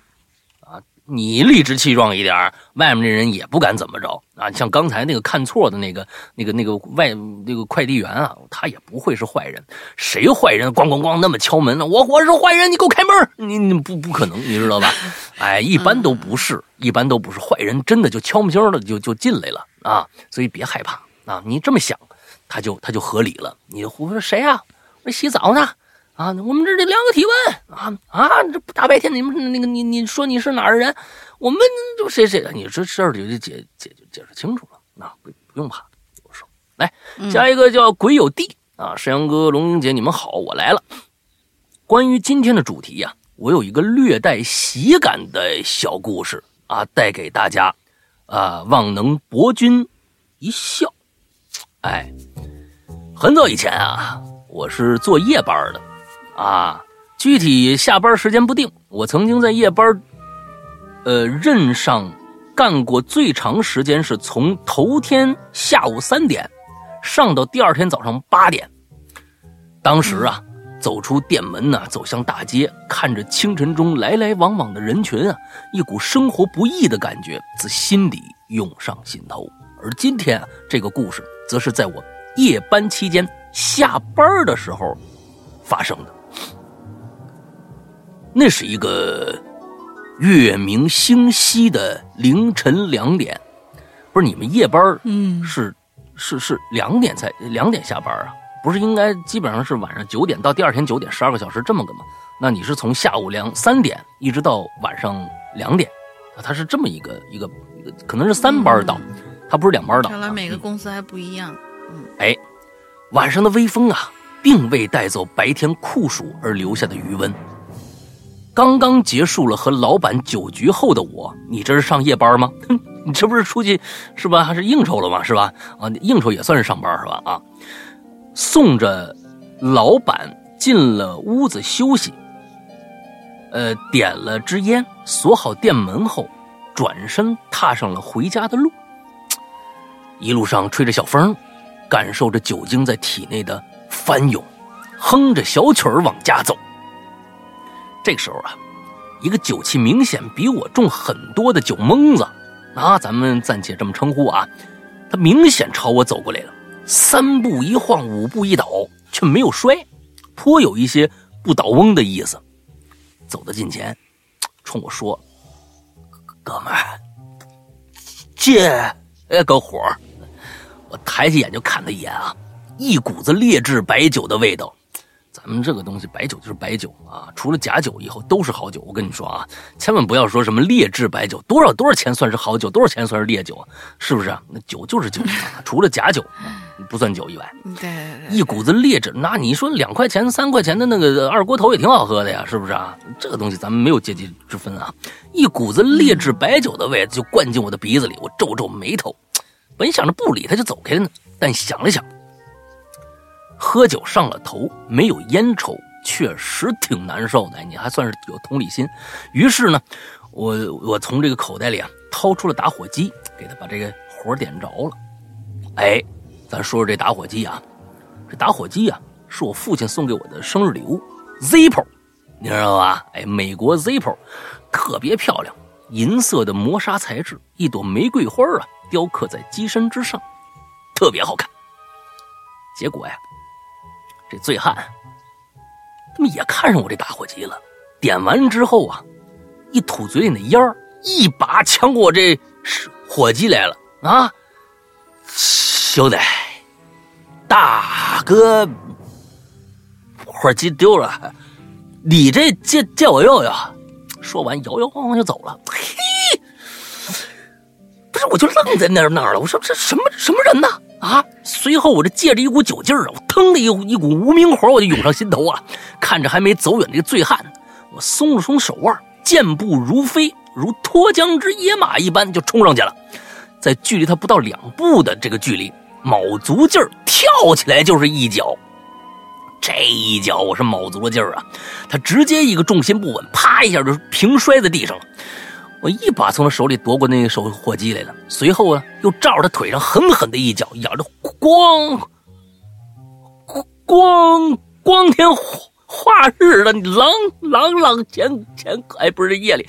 你理直气壮一点，外面的人也不敢怎么着啊。像刚才那个看错的那个、那个、那个外那个快递员啊，他也不会是坏人。谁坏人？咣咣咣那么敲门呢？我我是坏人，你给我开门！你你不不可能，你知道吧？哎，一般都不是，一般都不是坏人，真的就悄没悄的就就进来了。啊，所以别害怕啊！你这么想，他就他就合理了。你胡说谁呀？我洗澡呢。啊，我们这得量个体温啊啊！这大白天你们那个你你说你是哪儿的人？我们就谁谁的？你这事儿就解解解释清楚了。那不不用怕，我说来加一个叫鬼有地啊，山羊哥、龙英姐，你们好，我来了。关于今天的主题呀，我有一个略带喜感的小故事啊，带给大家啊，望能博君一笑。哎，很早以前啊，我是做夜班的。啊，具体下班时间不定。我曾经在夜班，呃，任上干过最长时间是从头天下午三点上到第二天早上八点。当时啊，走出店门呢，走向大街，看着清晨中来来往往的人群啊，一股生活不易的感觉自心底涌上心头。而今天啊，这个故事则是在我夜班期间下班的时候发生的。那是一个月明星稀的凌晨两点，不是你们夜班嗯，是是是两点才两点下班啊？不是应该基本上是晚上九点到第二天九点十二个小时这么个吗？那你是从下午两三点一直到晚上两点啊？他是这么一个一个一个，可能是三班倒，他不是两班倒。看来每个公司还不一样。嗯，哎，晚上的微风啊，并未带走白天酷暑而留下的余温。刚刚结束了和老板酒局后的我，你这是上夜班吗？哼，[LAUGHS] 你这不是出去是吧？还是应酬了吗？是吧？啊，应酬也算是上班是吧？啊，送着老板进了屋子休息，呃，点了支烟，锁好店门后，转身踏上了回家的路。[TSK] 一路上吹着小风，感受着酒精在体内的翻涌，哼着小曲儿往家走。这个时候啊，一个酒气明显比我重很多的酒蒙子，啊，咱们暂且这么称呼啊，他明显朝我走过来了，三步一晃，五步一倒，却没有摔，颇有一些不倒翁的意思。走到近前，冲我说：“哥们儿，借个火。”我抬起眼就看他一眼啊，一股子劣质白酒的味道。咱们这个东西，白酒就是白酒啊，除了假酒以后都是好酒。我跟你说啊，千万不要说什么劣质白酒，多少多少钱算是好酒，多少钱算是劣酒啊？是不是？啊那酒就是酒，除了假酒不算酒以外，对，一股子劣质。那你说两块钱、三块钱的那个二锅头也挺好喝的呀，是不是啊？这个东西咱们没有阶级之分啊，一股子劣质白酒的味就灌进我的鼻子里，我皱皱眉头，本想着不理他就走开了呢，但想了想。喝酒上了头，没有烟抽，确实挺难受的。你还算是有同理心。于是呢，我我从这个口袋里啊掏出了打火机，给他把这个火点着了。哎，咱说说这打火机啊，这打火机啊是我父亲送给我的生日礼物，Zippo，你知道吧？哎，美国 Zippo，特别漂亮，银色的磨砂材质，一朵玫瑰花啊雕刻在机身之上，特别好看。结果呀。这醉汉，他们也看上我这打火机了。点完之后啊，一吐嘴里那烟儿，一把抢过我这火机来了啊！兄弟，大哥，火机丢了，你这借借我用用。说完，摇摇晃晃就走了。嘿，不是，我就愣在那儿那儿了。我说这什么什么人呢？啊！随后我这借着一股酒劲儿啊，我腾的一一股无名火我就涌上心头啊！看着还没走远这醉汉，我松了松手腕，健步如飞，如脱缰之野马一般就冲上去了。在距离他不到两步的这个距离，卯足劲儿跳起来就是一脚。这一脚我是卯足了劲儿啊！他直接一个重心不稳，啪一下就平摔在地上了。我一把从他手里夺过那个手火机来了，随后啊，又照着他腿上狠狠的一脚，咬着光光光天化日的，你朗朗朗前前，哎，不是夜里，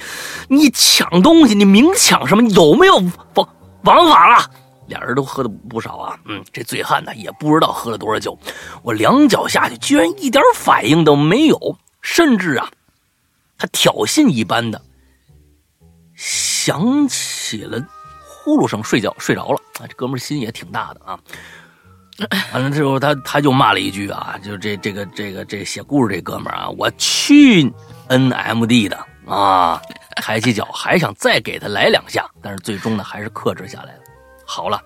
你抢东西，你明抢什么？有没有王王法了？俩人都喝的不少啊，嗯，这醉汉呢也不知道喝了多少酒，我两脚下去，居然一点反应都没有，甚至啊，他挑衅一般的。响起了呼噜声，睡觉睡着了！这哥们心也挺大的啊。完了之后，他他就骂了一句啊，就这这个这个这写故事这哥们儿啊，我去 NMD 的啊！抬起脚还想再给他来两下，但是最终呢还是克制下来了。好了，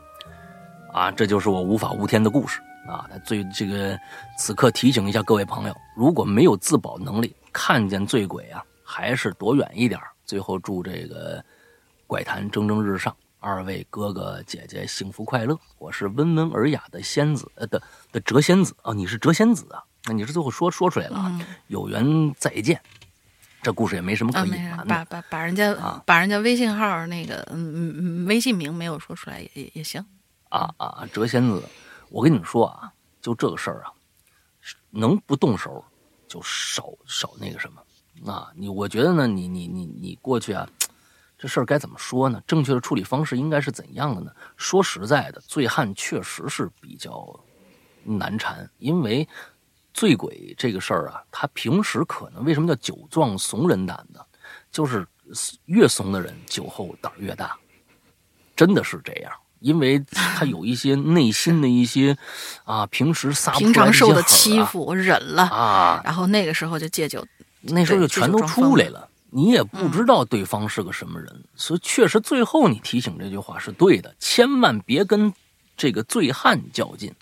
啊，这就是我无法无天的故事啊！最这个此刻提醒一下各位朋友，如果没有自保能力，看见醉鬼啊，还是躲远一点。最后祝这个怪谈蒸蒸日上。二位哥哥姐姐幸福快乐，我是温文尔雅的仙子呃的的谪仙子啊，你是谪仙子啊？那你是最后说说出来了啊？有缘再见，这故事也没什么可隐瞒的。把把把人家把人家微信号那个嗯嗯微信名没有说出来也也也行。啊啊，谪仙子，我跟你们说啊，就这个事儿啊，能不动手就少少那个什么啊？你我觉得呢，你你你你过去啊。这事儿该怎么说呢？正确的处理方式应该是怎样的呢？说实在的，醉汉确实是比较难缠，因为醉鬼这个事儿啊，他平时可能为什么叫酒壮怂人胆呢？就是越怂的人酒后胆越大，真的是这样，因为他有一些内心的一些啊，平时撒平常受的欺负我忍了啊，然后那个时候就戒酒，那时候就全都出来了。你也不知道对方是个什么人，所以确实最后你提醒这句话是对的，千万别跟这个醉汉较劲，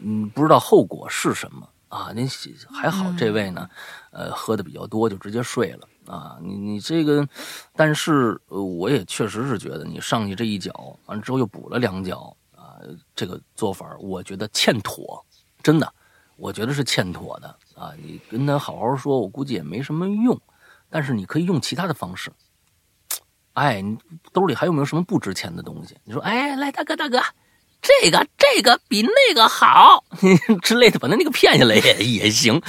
嗯，不知道后果是什么啊？您还好，这位呢，呃，喝的比较多就直接睡了啊。你你这个，但是我也确实是觉得你上去这一脚完了之后又补了两脚啊，这个做法我觉得欠妥，真的，我觉得是欠妥的啊。你跟他好好说，我估计也没什么用。但是你可以用其他的方式，哎，你兜里还有没有什么不值钱的东西？你说，哎，来大哥大哥，这个这个比那个好 [LAUGHS] 之类的，把他那个骗下来也也行。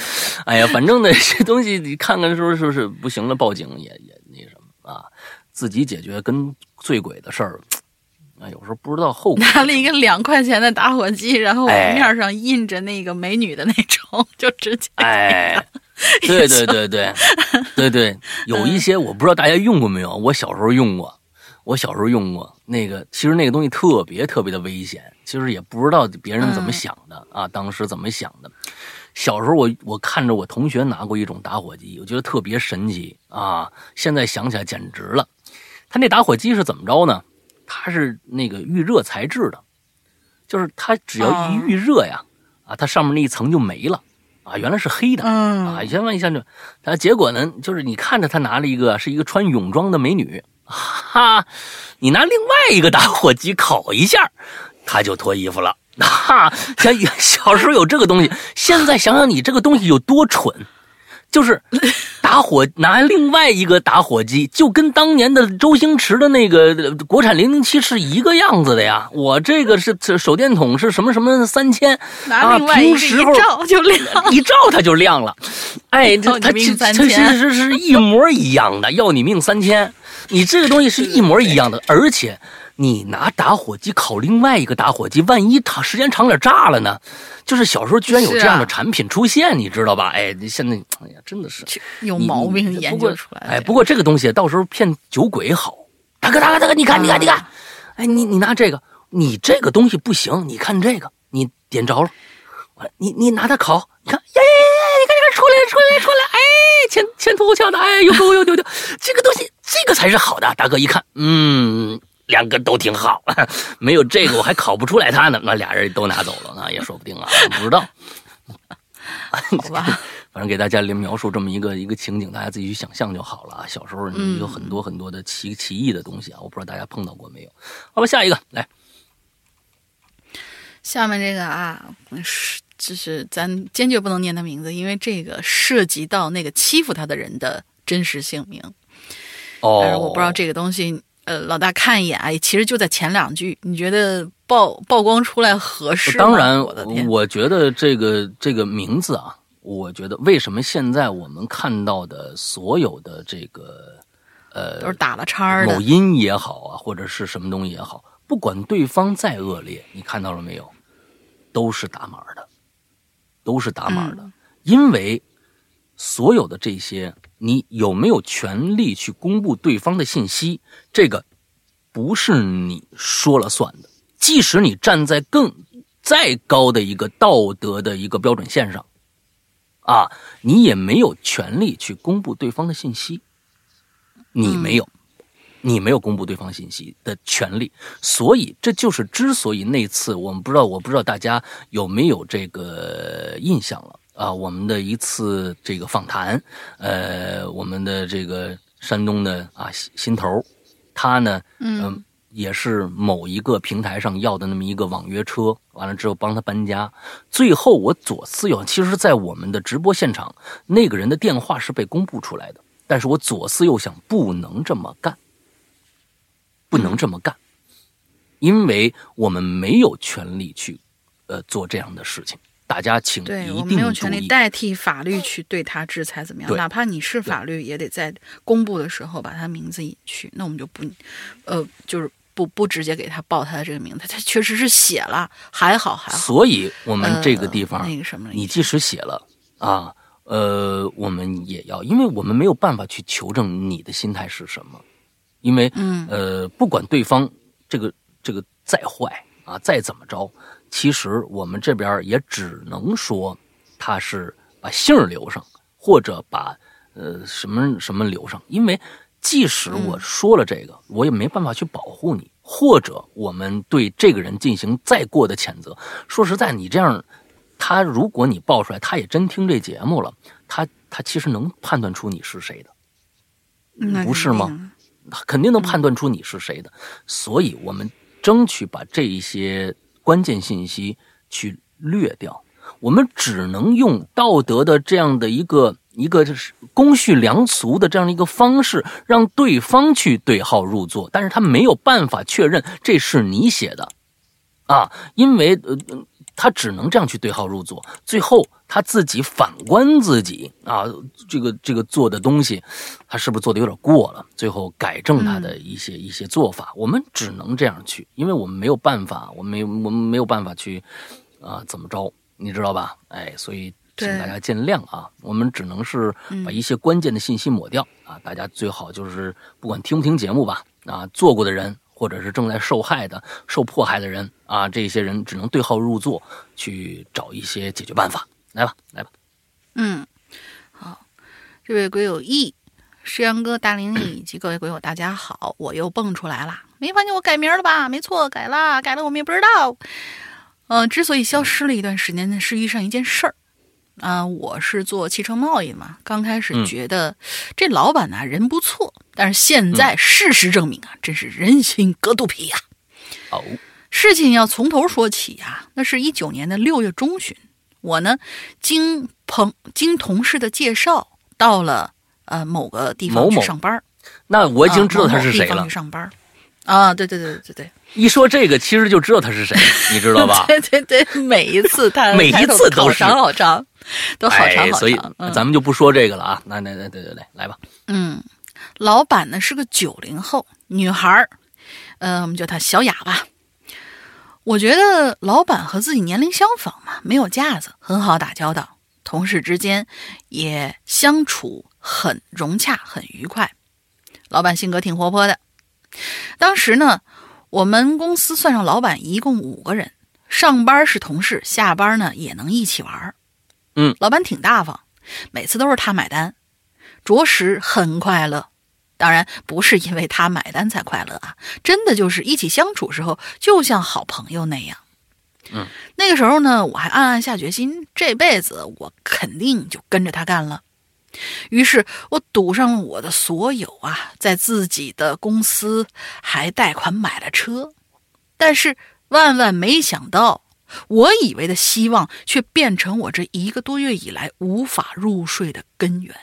哎呀，反正呢，这东西你看看，说是不是不行了，报警也也那什么啊？自己解决跟醉鬼的事儿，啊，有时候不知道后果。拿了一个两块钱的打火机，然后面上印着那个美女的那种，就直接哎。对对对对，对对，[LAUGHS] 有一些我不知道大家用过没有，我小时候用过，我小时候用过那个，其实那个东西特别特别的危险，其实也不知道别人怎么想的啊，当时怎么想的。小时候我我看着我同学拿过一种打火机，我觉得特别神奇啊，现在想起来简直了。他那打火机是怎么着呢？它是那个预热材质的，就是它只要一预热呀，啊，它上面那一层就没了。啊，原来是黑的，啊，先问一下就，他结果呢，就是你看着他拿了一个，是一个穿泳装的美女，哈，你拿另外一个打火机烤一下，他就脱衣服了，哈，小小时候有这个东西，现在想想你这个东西有多蠢。就是打火拿另外一个打火机，就跟当年的周星驰的那个国产零零七是一个样子的呀。我这个是手电筒是什么什么三千啊，平时候一照就亮，一照它就亮了。哎，它它它其实是一模一样的，要你命三千。你这个东西是一模一样的，而且。你拿打火机烤另外一个打火机，万一它时间长点炸了呢？就是小时候居然有这样的产品出现，你知道吧？哎，现在哎呀，真的是有毛病，研究出来。哎，不过这个东西到时候骗酒鬼好。大哥，大哥，大哥，你看，你看，你看，哎，你你拿这个，你这个东西不行，你看这个，你点着了，你你拿它烤，你看，呀呀呀，你看你看出来出来出来，哎，前前凸后翘的，哎，有有有有有，这个东西这个才是好的。大哥一看，嗯。两个都挺好，[LAUGHS] 没有这个我还考不出来他呢。那俩人都拿走了那，也说不定啊，不知道。[LAUGHS] 好吧，[LAUGHS] 反正给大家描述这么一个一个情景，大家自己去想象就好了啊。小时候有很多很多的奇奇异的东西啊，我不知道大家碰到过没有。好吧，下一个来，下面这个啊，是就是咱坚决不能念他名字，因为这个涉及到那个欺负他的人的真实姓名。哦，我不知道这个东西。呃，老大看一眼啊，其实就在前两句，你觉得曝曝光出来合适吗？当然，我的天，我觉得这个这个名字啊，我觉得为什么现在我们看到的所有的这个呃，都是打了叉的，某音也好啊，或者是什么东西也好，不管对方再恶劣，你看到了没有，都是打码的，都是打码的，因为所有的这些。你有没有权利去公布对方的信息？这个不是你说了算的。即使你站在更再高的一个道德的一个标准线上，啊，你也没有权利去公布对方的信息，你没有，你没有公布对方信息的权利。所以这就是之所以那次我们不知道，我不知道大家有没有这个印象了啊？我们的一次这个访谈，呃，我们的这个山东的啊心头，他呢，嗯。也是某一个平台上要的那么一个网约车，完了之后帮他搬家，最后我左思右，其实，在我们的直播现场，那个人的电话是被公布出来的，但是我左思右想，不能这么干，不能这么干，因为我们没有权利去，呃，做这样的事情。大家请对我没有权利代替法律去对他制裁，怎么样？哪怕你是法律，也得在公布的时候把他名字隐去。那我们就不，呃，就是。不不直接给他报他的这个名字，他确实是写了，还好还好。所以我们这个地方，那个什么，你即使写了啊，呃，我们也要，因为我们没有办法去求证你的心态是什么，因为嗯呃，不管对方这个这个再坏啊，再怎么着，其实我们这边也只能说他是把姓留上，或者把呃什么什么留上，因为。即使我说了这个，我也没办法去保护你，或者我们对这个人进行再过的谴责。说实在，你这样，他如果你爆出来，他也真听这节目了，他他其实能判断出你是谁的，不是吗？肯定能判断出你是谁的。所以我们争取把这一些关键信息去略掉，我们只能用道德的这样的一个。一个就是公序良俗的这样的一个方式，让对方去对号入座，但是他没有办法确认这是你写的，啊，因为呃，他只能这样去对号入座，最后他自己反观自己啊，这个这个做的东西，他是不是做的有点过了？最后改正他的一些一些做法，我们只能这样去，因为我们没有办法，我们没我们没有办法去啊，怎么着，你知道吧？哎，所以。请大家见谅啊，我们只能是把一些关键的信息抹掉啊。大家最好就是不管听不听节目吧，啊，做过的人或者是正在受害的、受迫害的人啊，这些人只能对号入座，去找一些解决办法。来吧，来吧。嗯，好，这位鬼友 E、诗阳哥、大林以及各位鬼友，大家好，我又蹦出来了，没发现我改名了吧？没错，改了，改了，我们也不知道。嗯，之所以消失了一段时间呢，是遇上一件事儿。啊，我是做汽车贸易嘛，刚开始觉得这老板呢人不错，但是现在事实证明啊，真是人心隔肚皮呀。哦，事情要从头说起呀。那是一九年的六月中旬，我呢经朋经同事的介绍，到了呃某个地方去上班。那我已经知道他是谁了。上班。啊，对对对对对，一说这个，其实就知道他是谁，[LAUGHS] 你知道吧？对对对，每一次他 [LAUGHS] 每一次都是好长好长，都好长好长。所以咱们就不说这个了啊，那那那，对对对，来吧。嗯，老板呢是个九零后女孩儿，呃，我们叫她小雅吧。我觉得老板和自己年龄相仿嘛，没有架子，很好打交道，同事之间也相处很融洽，很愉快。老板性格挺活泼的。当时呢，我们公司算上老板一共五个人，上班是同事，下班呢也能一起玩嗯，老板挺大方，每次都是他买单，着实很快乐。当然不是因为他买单才快乐啊，[LAUGHS] 真的就是一起相处时候就像好朋友那样。嗯，那个时候呢，我还暗暗下决心，这辈子我肯定就跟着他干了。于是我赌上了我的所有啊，在自己的公司还贷款买了车，但是万万没想到，我以为的希望却变成我这一个多月以来无法入睡的根源。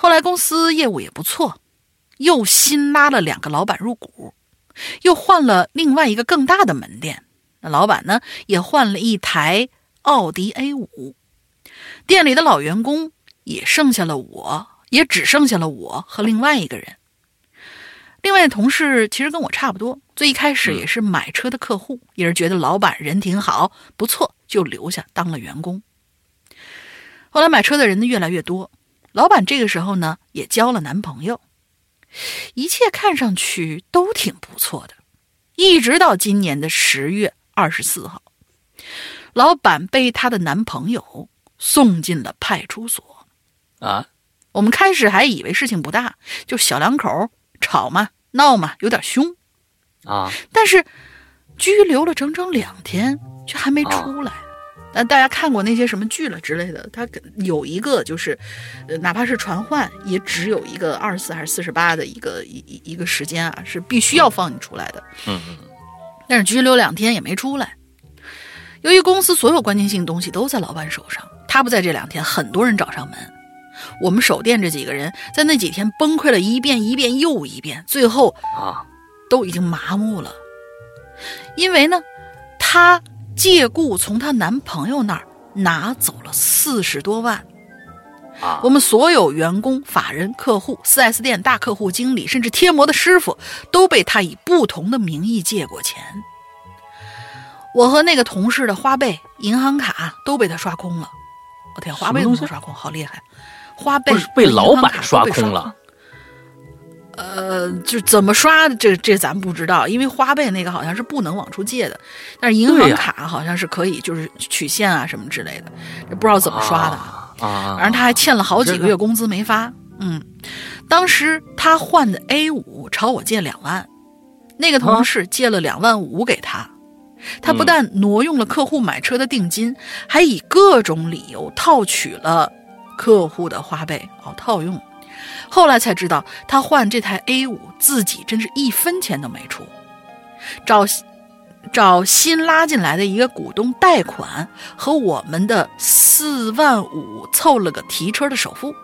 后来公司业务也不错，又新拉了两个老板入股，又换了另外一个更大的门店，那老板呢也换了一台奥迪 A 五，店里的老员工。也剩下了我，也只剩下了我和另外一个人。另外的同事其实跟我差不多，最一开始也是买车的客户，也是觉得老板人挺好，不错，就留下当了员工。后来买车的人呢越来越多，老板这个时候呢也交了男朋友，一切看上去都挺不错的。一直到今年的十月二十四号，老板被她的男朋友送进了派出所。啊，我们开始还以为事情不大，就小两口吵嘛、闹嘛，有点凶。啊，但是拘留了整整两天，却还没出来。呃，大家看过那些什么剧了之类的，它有一个就是，呃，哪怕是传唤，也只有一个二十四还是四十八的一个一一一个时间啊，是必须要放你出来的。嗯嗯，但是拘留两天也没出来。由于公司所有关键性东西都在老板手上，他不在这两天，很多人找上门。我们守店这几个人在那几天崩溃了一遍一遍又一遍，最后啊，都已经麻木了。因为呢，她借故从她男朋友那儿拿走了四十多万。啊我们所有员工、法人、客户、4S 店大客户经理，甚至贴膜的师傅，都被他以不同的名义借过钱。我和那个同事的花呗、银行卡都被他刷空了。我天，花呗都能刷空，好厉害！花呗被老板刷空了。呃，就怎么刷，这这咱不知道，因为花呗那个好像是不能往出借的，但是银行卡好像是可以，就是取现啊什么之类的，这不知道怎么刷的。啊啊，反正他还欠了好几个月工资没发。嗯，当时他换的 A 五朝我借两万，那个同事借了两万五给他。他不但挪用了客户买车的定金，还以各种理由套取了客户的花呗，哦，套用。后来才知道，他换这台 A 五自己真是一分钱都没出，找找新拉进来的一个股东贷款，和我们的四万五凑了个提车的首付。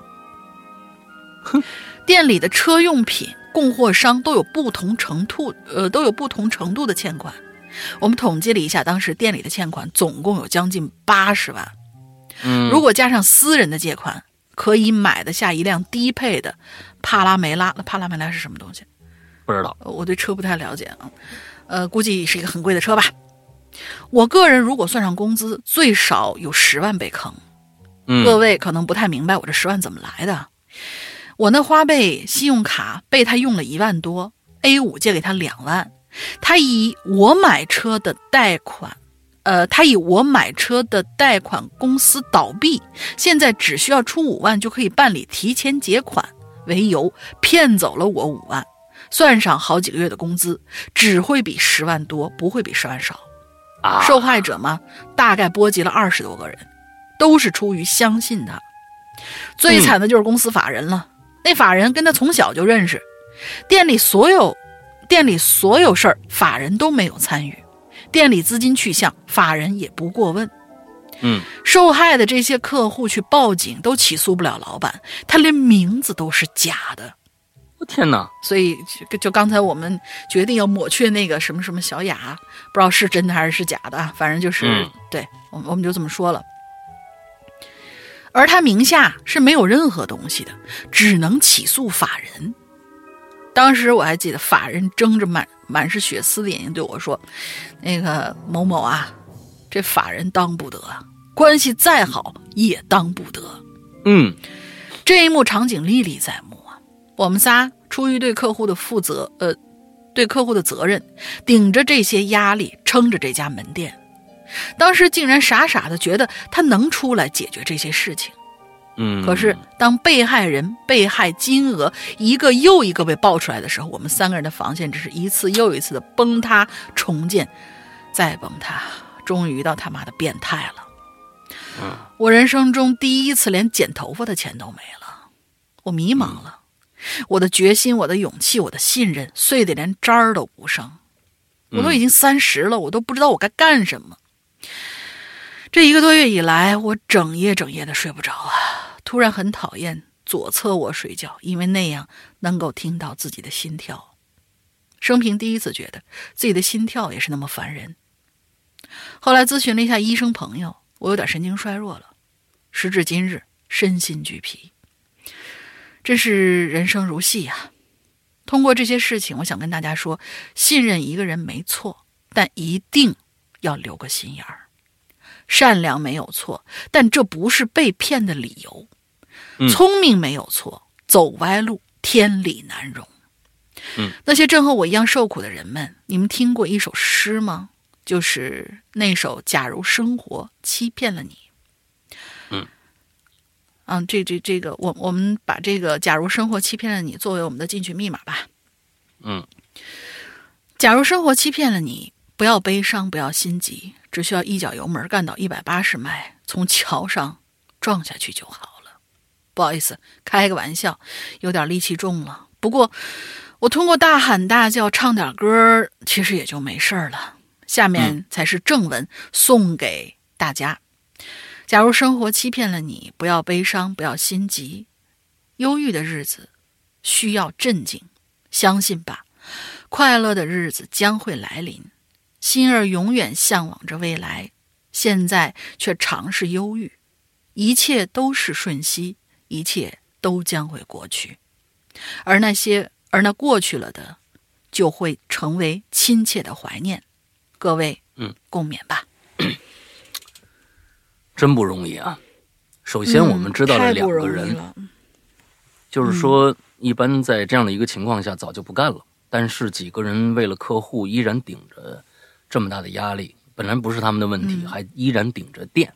哼店里的车用品供货商都有不同程度，呃，都有不同程度的欠款。我们统计了一下，当时店里的欠款总共有将近八十万。嗯，如果加上私人的借款，可以买得下一辆低配的帕拉梅拉。那帕拉梅拉是什么东西？不知道，呃我对车不太了解啊，呃，估计是一个很贵的车吧。我个人如果算上工资，最少有十万被坑。嗯，各位可能不太明白我这十万怎么来的。我那花呗、信用卡被他用了一万多，A 五借给他两万，他以我买车的贷款，呃，他以我买车的贷款公司倒闭，现在只需要出五万就可以办理提前结款为由，骗走了我五万，算上好几个月的工资，只会比十万多，不会比十万少。啊，受害者嘛，大概波及了二十多个人，都是出于相信他。最惨的就是公司法人了，那法人跟他从小就认识，店里所有店里所有事儿，法人都没有参与，店里资金去向，法人也不过问。嗯，受害的这些客户去报警都起诉不了老板，他连名字都是假的。我天哪，所以就就刚才我们决定要抹去那个什么什么小雅，不知道是真的还是是假的啊，反正就是、嗯对我们我们就这么说了。而他名下是没有任何东西的，只能起诉法人。当时我还记得法人睁着满满是血丝的眼睛对我说：“那个某某啊，这法人当不得啊，关系再好也当不得。”嗯这一幕场景历历在目啊！我们仨出于对客户的负责，呃，对客户的责任，顶着这些压力撑着这家门店。当时竟然傻傻的觉得他能出来解决这些事情。嗯，可是当被害人、被害金额一个又一个被爆出来的时候，我们三个人的防线只是一次又一次的崩塌、重建，再崩塌，终于到他妈的变态了。嗯我人生中第一次连剪头发的钱都没了，我迷茫了，我的决心、我的勇气、我的信任碎得连渣儿都不剩。我都已经三十了，我都不知道我该干什么。这一个多月以来，我整夜整夜的睡不着啊！突然很讨厌左侧卧睡觉，因为那样能够听到自己的心跳。生平第一次觉得自己的心跳也是那么烦人。后来咨询了一下医生朋友，我有点神经衰弱了。时至今日，身心俱疲，真是人生如戏呀、通过这些事情，我想跟大家说：信任一个人没错，但一定要留个心眼儿。善良没有错，但这不是被骗的理由。嗯聪明没有错，走歪路天理难容。嗯，那些正和我一样受苦的人们，你们听过一首诗吗？就是那首《假如生活欺骗了你》。嗯，嗯，这这这个，我我们把这个“假如生活欺骗了你”作为我们的进群密码吧。嗯，假如生活欺骗了你，不要悲伤，不要心急，只需要一脚油门干到一百八十迈，从桥上撞下去就好了。不好意思，开个玩笑，有点力气重了。不过，我通过大喊大叫唱点歌，其实也就没事了。下面才是正文，送给大家。假如生活欺骗了你，不要悲伤，不要心急。忧郁的日子需要镇静，相信吧，快乐的日子将会来临。心儿永远向往着未来，现在却常是忧郁。一切都是瞬息，一切都将会过去，而那些而那过去了的，就会成为亲切的怀念。各位，嗯，共勉吧。[COUGHS] 真不容易啊！首先，我们知道了两个人，就是说，一般在这样的一个情况下，早就不干了。但是几个人为了客户，依然顶着这么大的压力，本来不是他们的问题，还依然顶着电。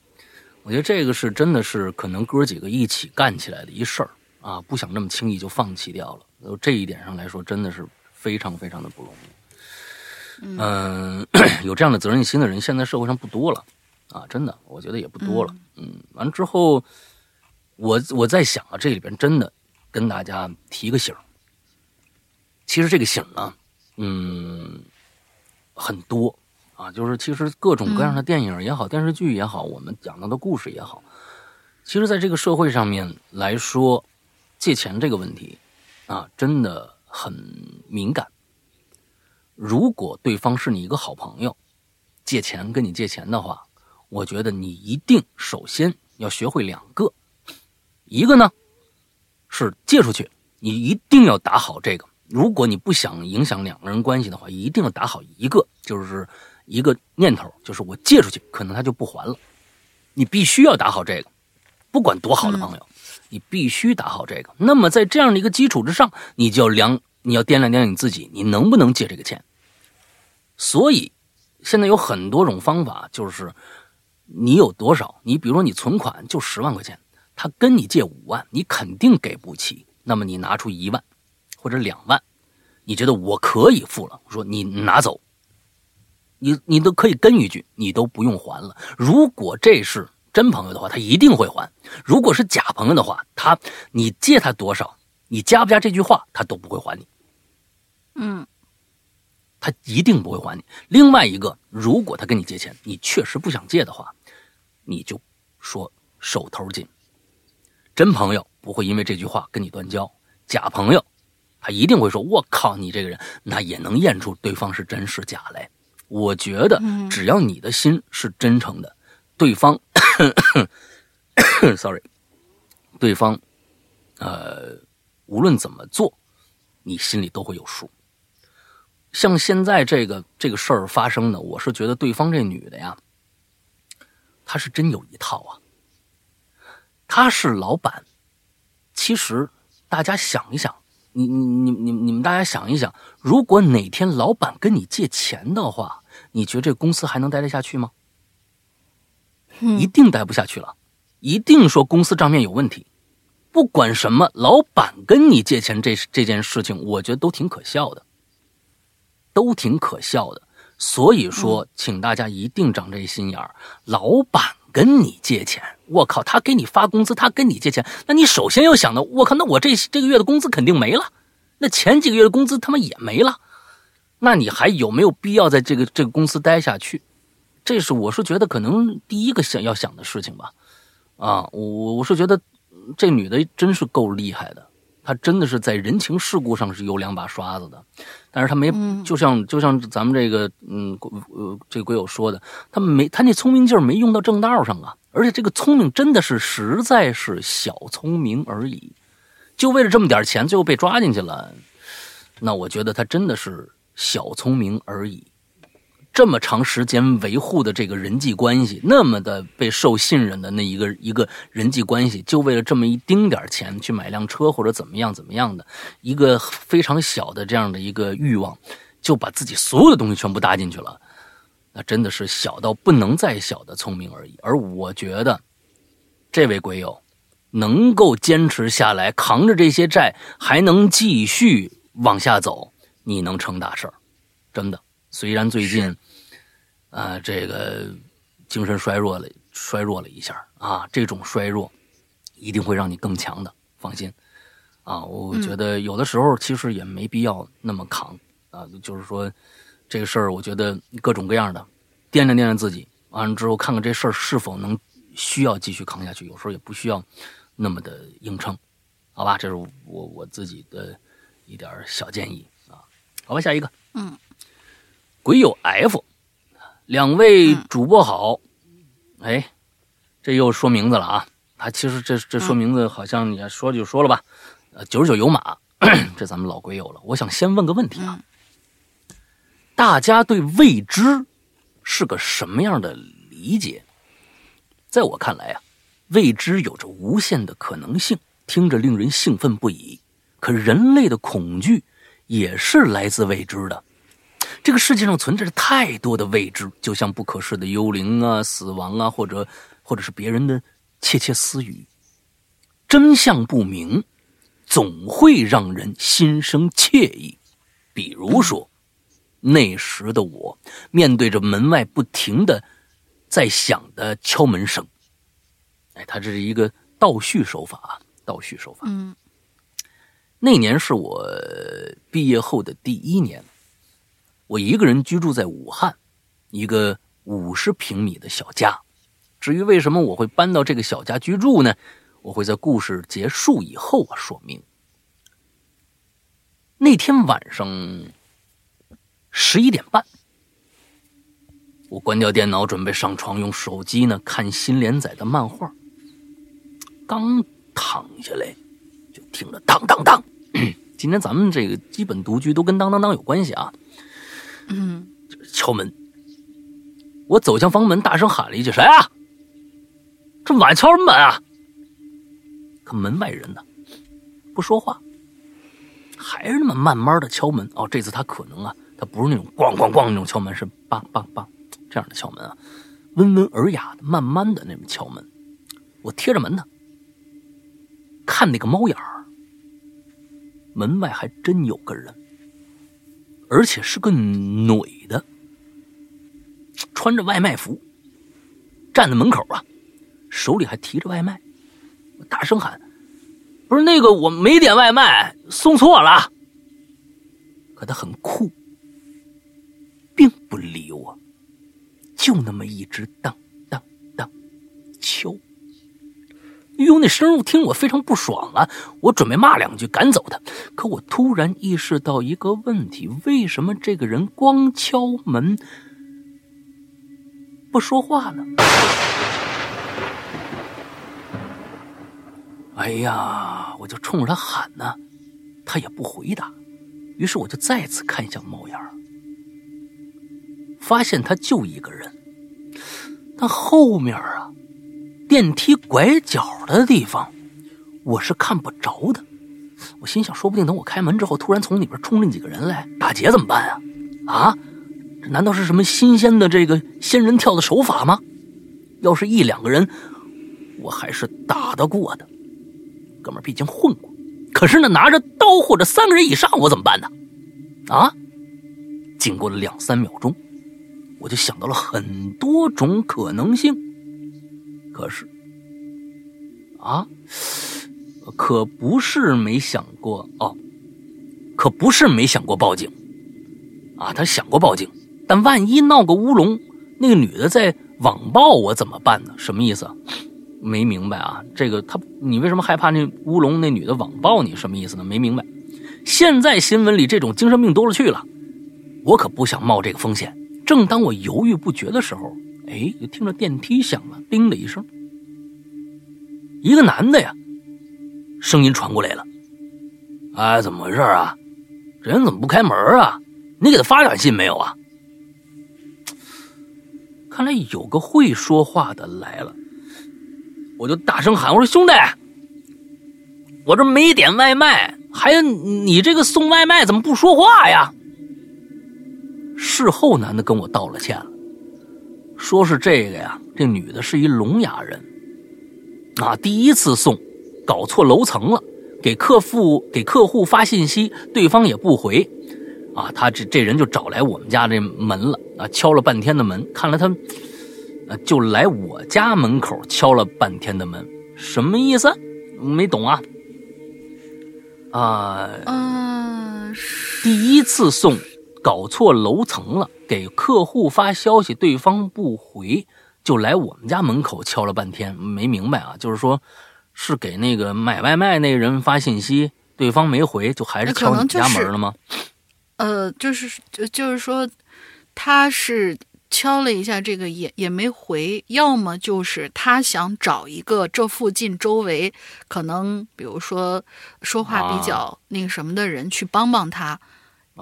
我觉得这个是真的是可能哥几个一起干起来的一事儿啊，不想这么轻易就放弃掉了。这一点上来说，真的是非常非常的不容易。嗯，[CLEARS THROAT] 有这样的责任心的人，现在社会上不多了。啊，真的，我觉得也不多了。嗯，完了之后，我我在想啊，这里边真的跟大家提个醒其实这个醒呢，嗯，很多啊，就是其实各种各样的电影也好，电视剧也好，我们讲到的故事也好，其实在这个社会上面来说，借钱这个问题啊，真的很敏感。如果对方是你一个好朋友，借钱跟你借钱的话。我觉得你一定首先要学会两个，一个呢是借出去，你一定要打好这个。如果你不想影响两个人关系的话，一定要打好一个，就是一个念头，就是我借出去，可能他就不还了。你必须要打好这个，不管多好的朋友，你必须打好这个。那么在这样的一个基础之上，你就要量，你要掂量掂量你自己，你能不能借这个钱。所以现在有很多种方法，就是。你有多少？你比如说，你存款就十万块钱，他跟你借五万，你肯定给不起。那么你拿出一万或者两万，你觉得我可以付了？我说你拿走，你你都可以跟一句，你都不用还了。如果这是真朋友的话，他一定会还；如果是假朋友的话，他你借他多少，你加不加这句话，他都不会还你。嗯。他一定不会还你。另外一个，如果他跟你借钱，你确实不想借的话，你就说手头紧。真朋友不会因为这句话跟你断交，假朋友他一定会说：“我靠，你这个人，那也能验出对方是真是假来。”我觉得，只要你的心是真诚的，对方，[COUGHS] sorry，对方，呃，无论怎么做，你心里都会有数。像现在这个这个事儿发生的，我是觉得对方这女的呀，她是真有一套啊。她是老板，其实大家想一想，你你你你你们大家想一想，如果哪天老板跟你借钱的话，你觉得这公司还能待得下去吗？一定待不下去了，一定说公司账面有问题。不管什么，老板跟你借钱这这件事情，我觉得都挺可笑的。都挺可笑的，所以说，请大家一定长这心眼儿。老板跟你借钱，我靠，他给你发工资，他跟你借钱，那你首先要想到，我靠，那我这这个月的工资肯定没了，那前几个月的工资他妈也没了，那你还有没有必要在这个这个公司待下去？这是我是觉得可能第一个想要想的事情吧。啊，我我是觉得这女的真是够厉害的。他真的是在人情世故上是有两把刷子的，但是他没，就像就像咱们这个，嗯，呃，这鬼友说的，他没他那聪明劲儿没用到正道上啊，而且这个聪明真的是实在是小聪明而已，就为了这么点钱，最后被抓进去了，那我觉得他真的是小聪明而已。这么长时间维护的这个人际关系，那么的被受信任的那一个一个人际关系，就为了这么一丁点钱去买辆车或者怎么样怎么样的一个非常小的这样的一个欲望，就把自己所有的东西全部搭进去了。那真的是小到不能再小的聪明而已。而我觉得，这位鬼友能够坚持下来，扛着这些债，还能继续往下走，你能成大事儿，真的。虽然最近，啊，这个精神衰弱了，衰弱了一下啊，这种衰弱一定会让你更强的，放心。啊，我觉得有的时候其实也没必要那么扛啊，就是说。这个事儿，我觉得各种各样的，掂量掂量自己，完了之后看看这事儿是否能需要继续扛下去。有时候也不需要那么的硬撑，好吧？这是我我自己的一点小建议啊。好吧，下一个，嗯，鬼友 F，两位主播好，哎，这又说名字了啊。他其实这这说名字好像你说就说了吧，呃，九十九有马，[CLEARS THROAT] 这咱们老鬼友了。我想先问个问题啊。大家对未知是个什么样的理解？在我看来啊，未知有着无限的可能性，听着令人兴奋不已。可人类的恐惧也是来自未知的。这个世界上存在着太多的未知，就像不可视的幽灵啊、死亡啊，或者或者是别人的窃窃私语。真相不明，总会让人心生惬意。比如说。那时的我，面对着门外不停的在响的敲门声，哎，他这是一个倒叙手法啊，倒叙手法。嗯，那年是我毕业后的第一年，我一个人居住在武汉一个五十平米的小家。至于为什么我会搬到这个小家居住呢？我会在故事结束以后啊说明。那天晚上。十一点半，我关掉电脑，准备上床，用手机呢看新连载的漫画。刚躺下来，就听着当当当。[CLEARS THROAT] 今天咱们这个基本独居都跟当当当有关系啊。嗯，敲门。我走向房门，大声喊了一句：“谁啊？这晚敲什么门啊？”可门外人呢，不说话，还是那么慢慢的敲门。哦，这次他可能啊。他不是那种咣咣咣那种敲门，是梆梆梆这样的敲门啊，温文尔雅的、慢慢的那种敲门。我贴着门呢，看那个猫眼儿，门外还真有个人，而且是个女的，穿着外卖服，站在门口啊，手里还提着外卖。大声喊：“不是那个，我没点外卖，送错了。”可他很酷。并不理我，就那么一直当当当敲。哎呦，那声音听我非常不爽啊！我准备骂两句赶走他，可我突然意识到一个问题：为什么这个人光敲门不说话呢？哎呀，我就冲着他喊呢，他也不回答。于是我就再次看向猫眼儿。发现他就一个人，但后面啊，电梯拐角的地方，我是看不着的。我心想，说不定等我开门之后，突然从里边冲进几个人来打劫怎么办啊？啊，这难道是什么新鲜的这个仙人跳的手法吗？要是一两个人，我还是打得过的。哥们毕竟混过，可是那拿着刀或者三个人以上，我怎么办呢？啊！经过了两三秒钟。我就想到了很多种可能性，可是，啊，可不是没想过哦，可不是没想过报警，啊，他想过报警，但万一闹个乌龙，那个女的在网暴我怎么办呢？什么意思？没明白啊？这个他，你为什么害怕那乌龙那女的网暴你？什么意思呢？没明白。现在新闻里这种精神病多了去了，我可不想冒这个风险。正当我犹豫不决的时候，哎，就听着电梯响了，叮的一声。一个男的呀，声音传过来了：“哎，怎么回事啊？人怎么不开门啊？你给他发短信没有啊？”看来有个会说话的来了，我就大声喊：“我说兄弟，我这没点外卖，还有你这个送外卖怎么不说话呀？”事后，男的跟我道了歉了，说是这个呀，这女的是一聋哑人，啊，第一次送，搞错楼层了，给客户给客户发信息，对方也不回，啊，他这这人就找来我们家这门了，啊，敲了半天的门，看来他，呃，就来我家门口敲了半天的门，什么意思？没懂啊？啊，嗯，第一次送。搞错楼层了，给客户发消息，对方不回，就来我们家门口敲了半天，没明白啊，就是说，是给那个买外卖那人发信息，对方没回，就还是敲你家门了吗？呃，就是就就是说，他是敲了一下这个也也没回，要么就是他想找一个这附近周围可能比如说说话比较那个什么的人去帮帮他。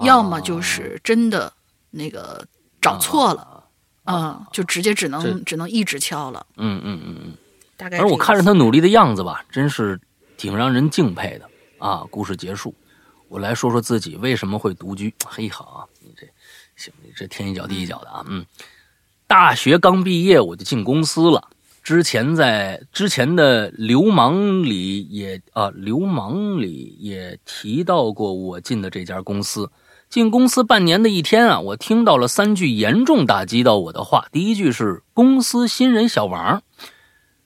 要么就是真的那个找错了，嗯，就直接只能只能一直敲了。嗯嗯嗯嗯，大概。而我看着他努力的样子吧，真是挺让人敬佩的啊！故事结束，我来说说自己为什么会独居。嘿，好啊，你这行，你这天一脚地一脚的啊。嗯，大学刚毕业我就进公司了，之前在之前的流氓里也啊，流氓里也提到过我进的这家公司。进公司半年的一天啊，我听到了三句严重打击到我的话。第一句是“公司新人小王”，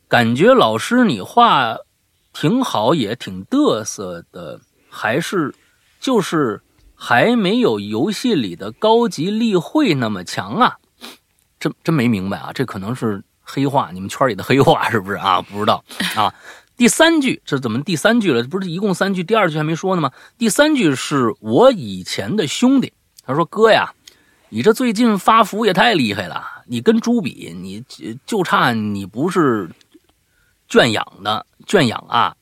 感觉老师你话挺好，也挺嘚瑟的，还是就是还没有游戏里的高级例会那么强啊？真真没明白啊，这可能是黑话，你们圈里的黑话是不是啊？不知道啊。第三句，这怎么第三句了？不是一共三句，第二句还没说呢吗？第三句是我以前的兄弟，他说：“哥呀，你这最近发福也太厉害了，你跟猪比，你就差你不是圈养的圈养啊。”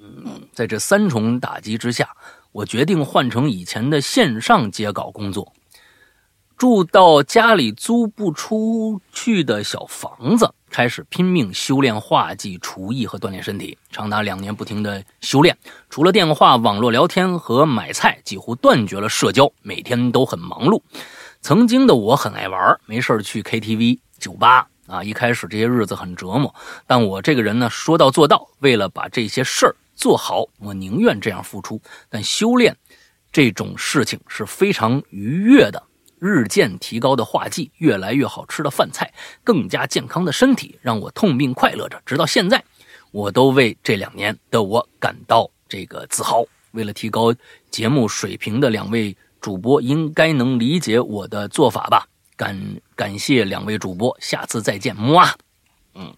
嗯，在这三重打击之下，我决定换成以前的线上接稿工作。住到家里租不出去的小房子，开始拼命修炼画技、厨艺和锻炼身体，长达两年不停的修炼。除了电话、网络聊天和买菜，几乎断绝了社交，每天都很忙碌。曾经的我很爱玩，没事去 KTV、酒吧啊。一开始这些日子很折磨，但我这个人呢，说到做到。为了把这些事儿做好，我宁愿这样付出。但修炼这种事情是非常愉悦的。日渐提高的画技，越来越好吃的饭菜，更加健康的身体，让我痛并快乐着。直到现在，我都为这两年的我感到这个自豪。为了提高节目水平的两位主播，应该能理解我的做法吧？感感谢两位主播，下次再见，么啊！嗯，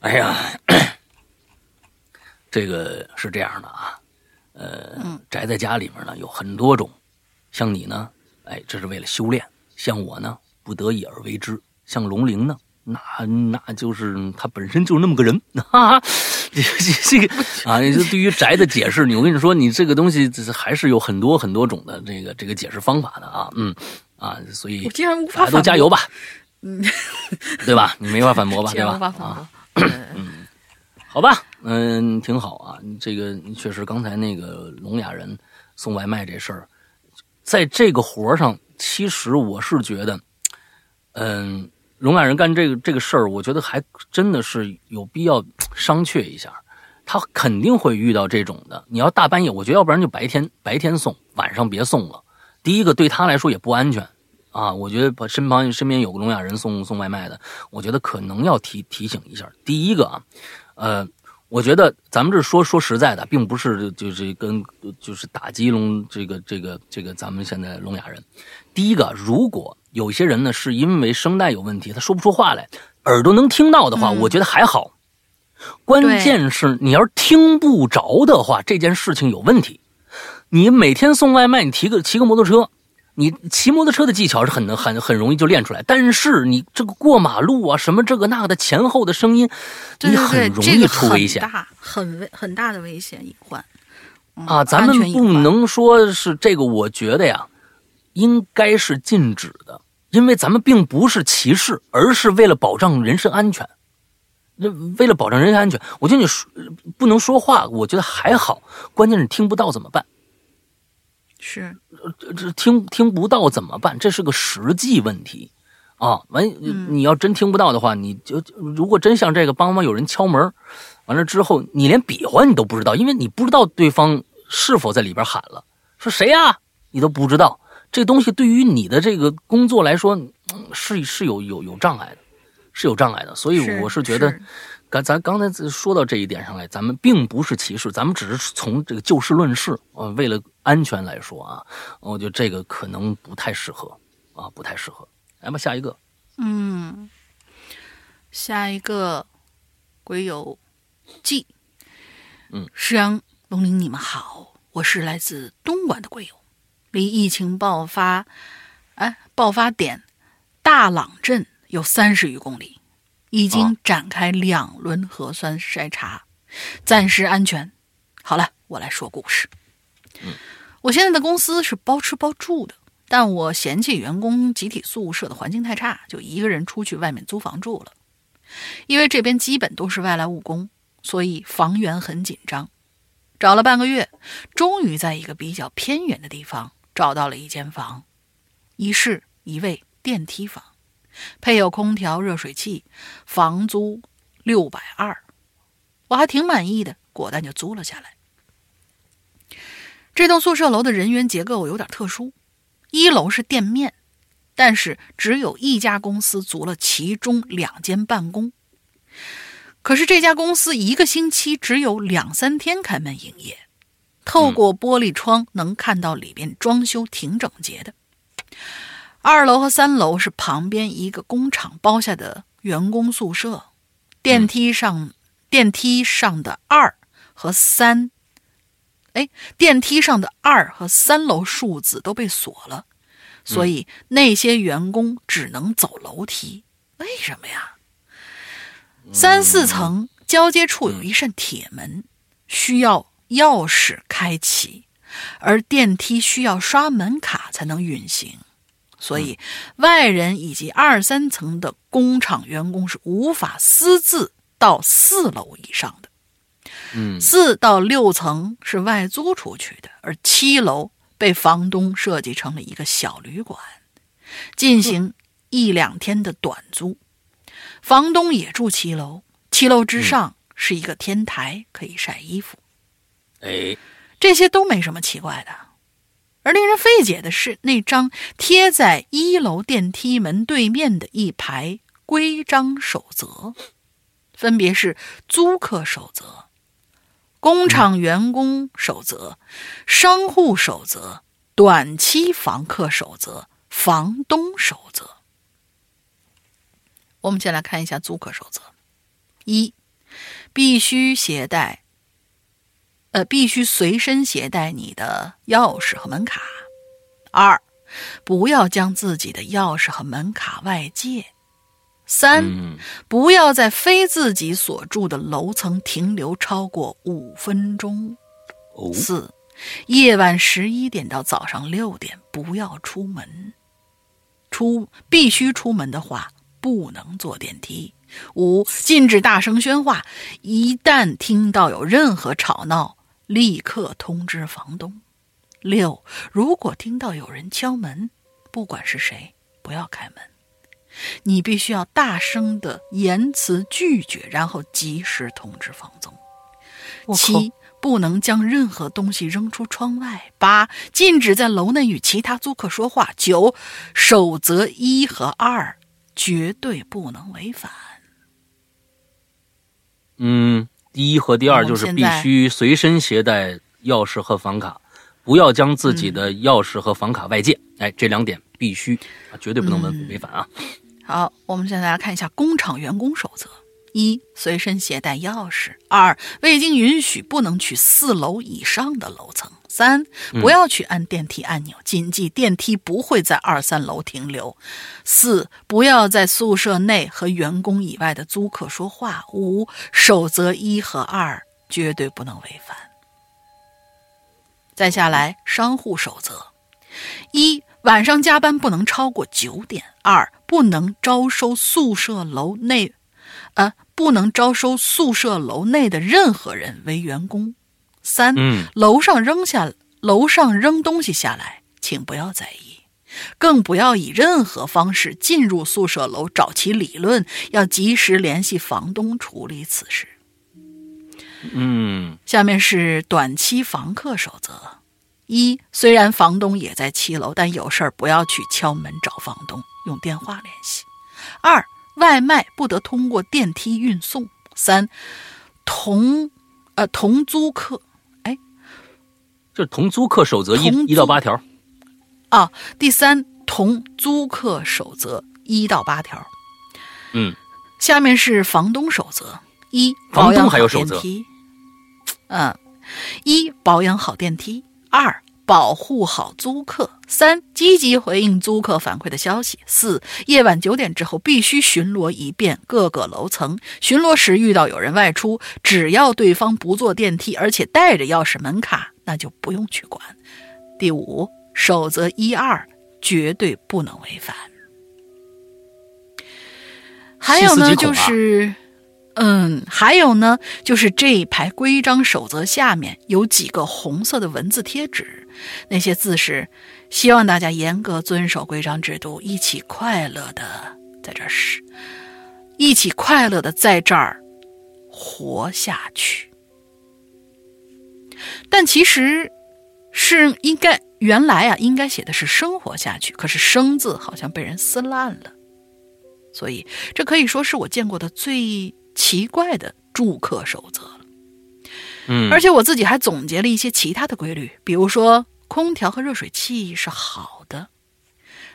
哎呀，[CLEARS THROAT] 这个是这样的啊，呃，宅在家里面呢，有很多种。像你呢，哎，这是为了修炼；像我呢，不得已而为之。像龙鳞呢，那那就是他本身就是那么个人。[LAUGHS] 哈哈，这这个啊，这对于宅的解释，你我跟你说，你这个东西还是有很多很多种的这个这个解释方法的啊。嗯啊，所以大家都加油吧。嗯，[LAUGHS] 对吧？你没法反驳吧？[LAUGHS] 对吧？啊，[CLEARS THROAT] 嗯，好吧，嗯，挺好啊。这个确实，刚才那个聋哑人送外卖这事儿。在这个活上，其实我是觉得，嗯，聋哑人干这个这个事儿，我觉得还真的是有必要商榷一下。他肯定会遇到这种的。你要大半夜，我觉得要不然就白天白天送，晚上别送了。第一个对他来说也不安全啊。我觉得把身旁身边有个聋哑人送送外卖的，我觉得可能要提提醒一下。第一个啊，呃。我觉得咱们这说说实在的，并不是就是跟就是打击聋这个这个这个咱们现在聋哑人。第一个，如果有些人呢是因为声带有问题，他说不出话来，耳朵能听到的话，我觉得还好。关键是你要是听不着的话，这件事情有问题。你每天送外卖，你骑个骑个摩托车。你骑摩托车的技巧是很能很很容易就练出来，但是你这个过马路啊，什么这个那个的前后的声音，你很容易出危险，大很危很大的危险隐患啊！咱们不能说是这个，我觉得呀，应该是禁止的，因为咱们并不是歧视，而是为了保障人身安全。那为了保障人身安全，我觉得你说不能说话，我觉得还好，关键是听不到怎么办？是。这这听听不到怎么办？这是个实际问题啊。完，你要真听不到的话，你就如果真像这个，帮忙有人敲门，完了之后你连比划你都不知道，因为你不知道对方是否在里边喊了，说谁呀？你都不知道。这东西对于你的这个工作来说，是是有有有障碍的，是有障碍的。所以我是觉得。刚咱刚才说到这一点上来，咱们并不是歧视，咱们只是从这个就事论事。呃，为了安全来说啊，我觉得这个可能不太适合啊，不太适合。来吧，下一个。嗯，下一个鬼友记。嗯，石阳龙鳞，你们好，我是来自东莞的鬼友，离疫情爆发哎爆发点大朗镇有三十余公里。已经展开两轮核酸筛查，暂时安全。好了，我来说故事。我现在的公司是包吃包住的，但我嫌弃员工集体宿舍的环境太差，就一个人出去外面租房住了。因为这边基本都是外来务工，所以房源很紧张。找了半个月，终于在一个比较偏远的地方找到了一间房，一室一卫电梯房。配有空调、热水器，房租六百二，我还挺满意的，果断就租了下来。这栋宿舍楼的人员结构有点特殊，一楼是店面，但是只有一家公司租了其中两间办公。可是这家公司一个星期只有两三天开门营业，透过玻璃窗能看到里边装修挺整洁的。二楼和三楼是旁边一个工厂包下的员工宿舍，电梯上电梯上的二和三，哎，电梯上的二和三楼数字都被锁了，所以那些员工只能走楼梯。为什么呀？三四层交接处有一扇铁门，需要钥匙开启，而电梯需要刷门卡才能运行。所以，外人以及二三层的工厂员工是无法私自到四楼以上的。嗯，四到六层是外租出去的，而七楼被房东设计成了一个小旅馆，进行一两天的短租。房东也住七楼，七楼之上是一个天台，可以晒衣服。哎，这些都没什么奇怪的。而令人费解的是，那张贴在一楼电梯门对面的一排规章守则，分别是租客守则、工厂员工守则、商户守则、短期房客守则、房东守则。我们先来看一下租客守则：一，必须携带。呃，必须随身携带你的钥匙和门卡。二，不要将自己的钥匙和门卡外借。三，不要在非自己所住的楼层停留超过五分钟。四，夜晚十一点到早上六点不要出门。出必须出门的话，不能坐电梯。五，禁止大声喧哗。一旦听到有任何吵闹。立刻通知房东。六，如果听到有人敲门，不管是谁，不要开门。你必须要大声的言辞拒绝，然后及时通知房东。七，不能将任何东西扔出窗外。八，禁止在楼内与其他租客说话。九，守则一和二绝对不能违反。嗯。第一和第二就是必须随身携带钥匙和房卡，不要将自己的钥匙和房卡外借。哎，这两点必须啊，绝对不能违违反啊。好，我们现在来看一下工厂员工守则。一、随身携带钥匙；二、未经允许不能去四楼以上的楼层；三、不要去按电梯按钮，谨记电梯不会在二三楼停留；四、不要在宿舍内和员工以外的租客说话；五、守则一和二绝对不能违反。再下来，商户守则：一、晚上加班不能超过九点；二、不能招收宿舍楼内。呃，不能招收宿舍楼内的任何人为员工。三，楼上扔下楼上扔东西下来，请不要在意，更不要以任何方式进入宿舍楼找其理论，要及时联系房东处理此事。嗯，下面是短期房客守则：一，虽然房东也在七楼，但有事儿不要去敲门找房东，用电话联系。二，外卖不得通过电梯运送。三，同，呃，同租客，哎，就是同租客守则一一到八条。啊，第三，同租客守则一到八条。嗯，下面是房东守则：一，房东保养好还有守则电梯。嗯，一保养好电梯，二保护好租客，三积极回应租客反馈的消息，四夜晚九点之后必须巡逻一遍各个楼层。巡逻时遇到有人外出，只要对方不坐电梯，而且带着钥匙门卡，那就不用去管。第五，守则一二绝对不能违反。还有呢，就是，嗯，还有呢，就是这一排规章守则下面有几个红色的文字贴纸，那些字是希望大家严格遵守规章制度，一起快乐的在这儿是，一起快乐的在这儿活下去。但其实是应该原来啊，应该写的是生活下去，可是“生”字好像被人撕烂了。所以这可以说是我见过的最奇怪的住客守则了。嗯，而且我自己还总结了一些其他的规律，比如说空调和热水器是好的，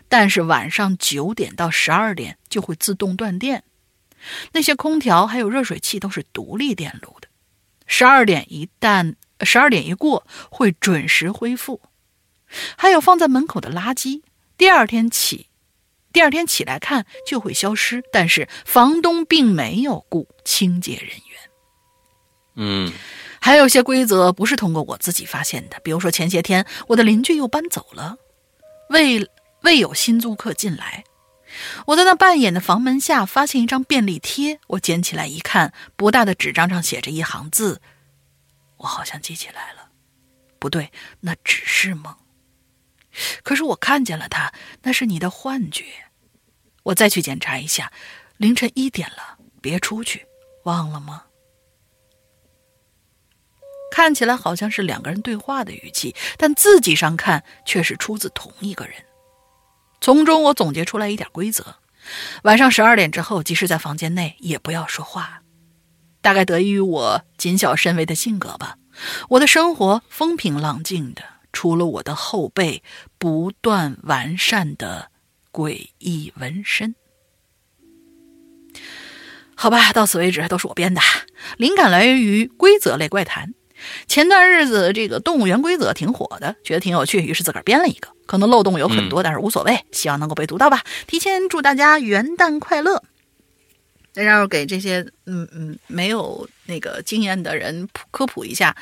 但是晚上九点到十二点就会自动断电。那些空调还有热水器都是独立电路的，十二点一旦十二点一过会准时恢复。还有放在门口的垃圾，第二天起第二天起来看就会消失，但是房东并没有雇清洁人员。嗯还有些规则不是通过我自己发现的，比如说前些天我的邻居又搬走了，未未有新租客进来。我在那半掩的房门下发现一张便利贴，我捡起来一看，不大的纸张上写着一行字，我好像记起来了，不对，那只是梦。可是我看见了他，那是你的幻觉。我再去检查一下，凌晨一点了，别出去，忘了吗？看起来好像是两个人对话的语气，但字迹上看却是出自同一个人。从中我总结出来一点规则：晚上十二点之后，即使在房间内，也不要说话。大概得益于我谨小慎微的性格吧，我的生活风平浪静的，除了我的后背不断完善的诡异纹身。好吧，到此为止都是我编的，灵感来源于规则类怪谈。前段日子这个动物园规则挺火的，觉得挺有趣，于是自个儿编了一个。可能漏洞有很多，但是无所谓，希望能够被读到吧。提前祝大家元旦快乐！然后给这些嗯嗯没有那个经验的人科普一下，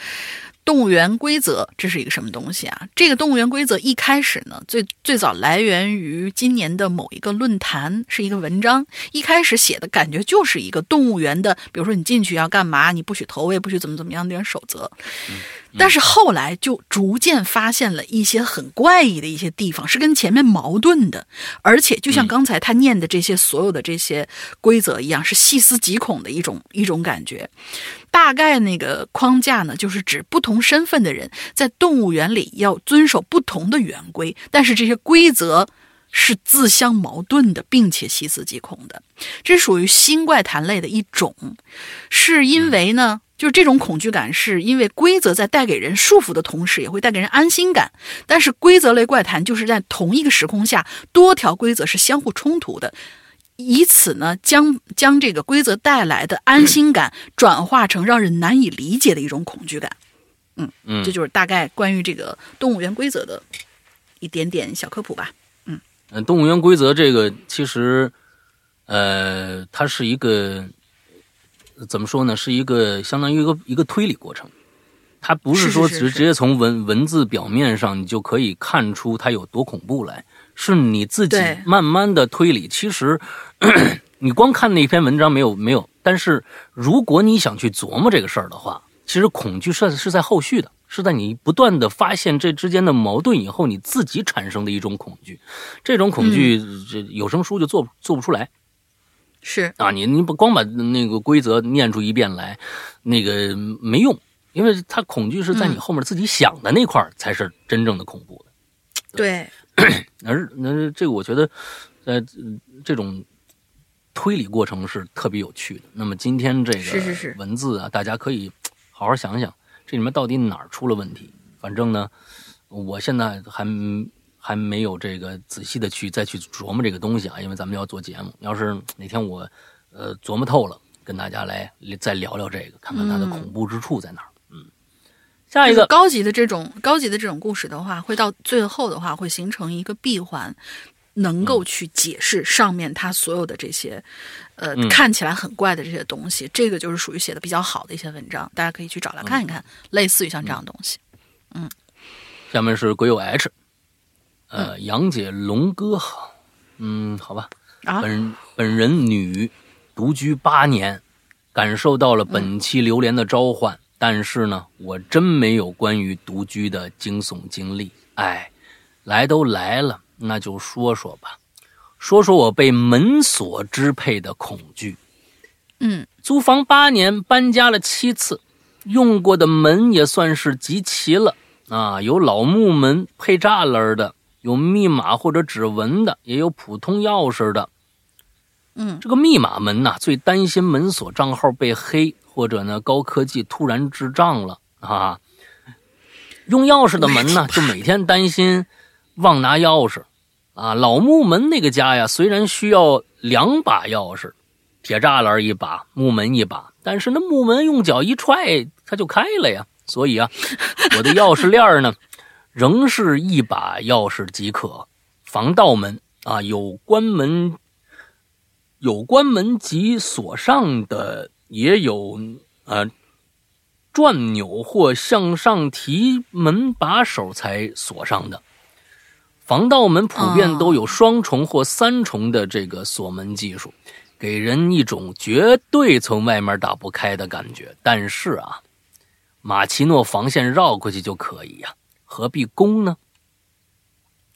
动物园规则这是一个什么东西啊？这个动物园规则一开始呢，最最早来源于今年的某一个论坛，是一个文章。一开始写的感觉就是一个动物园的，比如说你进去要干嘛，你不许投喂，不许怎么怎么样的守则。但是后来就逐渐发现了一些很怪异的一些地方，是跟前面矛盾的，而且就像刚才他念的这些所有的这些规则一样，是细思极恐的一种一种感觉。大概那个框架呢，就是指不同身份的人在动物园里要遵守不同的圆规，但是这些规则是自相矛盾的，并且细思极恐的。这属于新怪谈类的一种，是因为呢。就是这种恐惧感，是因为规则在带给人束缚的同时，也会带给人安心感。但是规则类怪谈就是在同一个时空下，多条规则是相互冲突的，以此呢，将将这个规则带来的安心感转化成让人难以理解的一种恐惧感。嗯嗯这就是大概关于这个动物园规则的一点点小科普吧。嗯嗯，动物园规则这个其实，呃，它是一个怎么说呢？是一个相当于一个一个推理过程。它不是说直直接从文文字表面上你就可以看出它有多恐怖来，是你自己慢慢的推理。其实 [CLEARS THROAT] 你光看那篇文章没有没有，但是如果你想去琢磨这个事儿的话，其实恐惧是是在后续的。是在你不断的发现这之间的矛盾以后，你自己产生的一种恐惧。这种恐惧，这有声书就做做不出来。是啊，你你不光把那个规则念出一遍来，那个没用，因为他恐惧是在你后面自己想的那块才是真正的恐怖的。对，[CLEARS THROAT] 而那这个我觉得，呃，这种推理过程是特别有趣的。那么今天这个文字啊，大家可以 [TSK] 好好想想。这里面到底哪儿出了问题？反正呢，我现在还还没有这个仔细的去再去琢磨这个东西啊，因为咱们要做节目。要是哪天我呃琢磨透了，跟大家来再聊聊这个，看看它的恐怖之处在哪儿。嗯，下一个高级的这种高级的这种故事的话，会到最后的话会形成一个闭环。能够去解释上面他所有的这些，呃，看起来很怪的这些东西，这个就是属于写的比较好的一些文章，大家可以去找来看一看，类似于像这样的东西。嗯，下面是鬼友 H，呃，杨姐龙哥好，嗯，好吧，啊？本本人女，独居八年，感受到了本期榴莲的召唤，但是呢，我真没有关于独居的惊悚经历，哎，来都来了。那就说说吧，说说我被门锁支配的恐惧。嗯，租房八年，搬家了七次，用过的门也算是集齐了。啊，有老木门配栅栏的，有密码或者指纹的，也有普通钥匙的。嗯，这个密码门呐，最担心门锁账号被黑，或者呢高科技突然智障了啊。用钥匙的门呢，[LAUGHS] 就每天担心忘拿钥匙。啊，老木门那个家呀，虽然需要两把钥匙，铁栅栏一把，木门一把，但是那木门用脚一踹，它就开了呀。所以啊，我的钥匙链呢，仍是一把钥匙即可。防盗门啊，有关门、有关门及锁上的，也有呃转钮或向上提门把手才锁上的。防盗门普遍都有双重或三重的这个锁门技术，给人一种绝对从外面打不开的感觉。但是啊，马奇诺防线绕过去就可以呀，何必攻呢？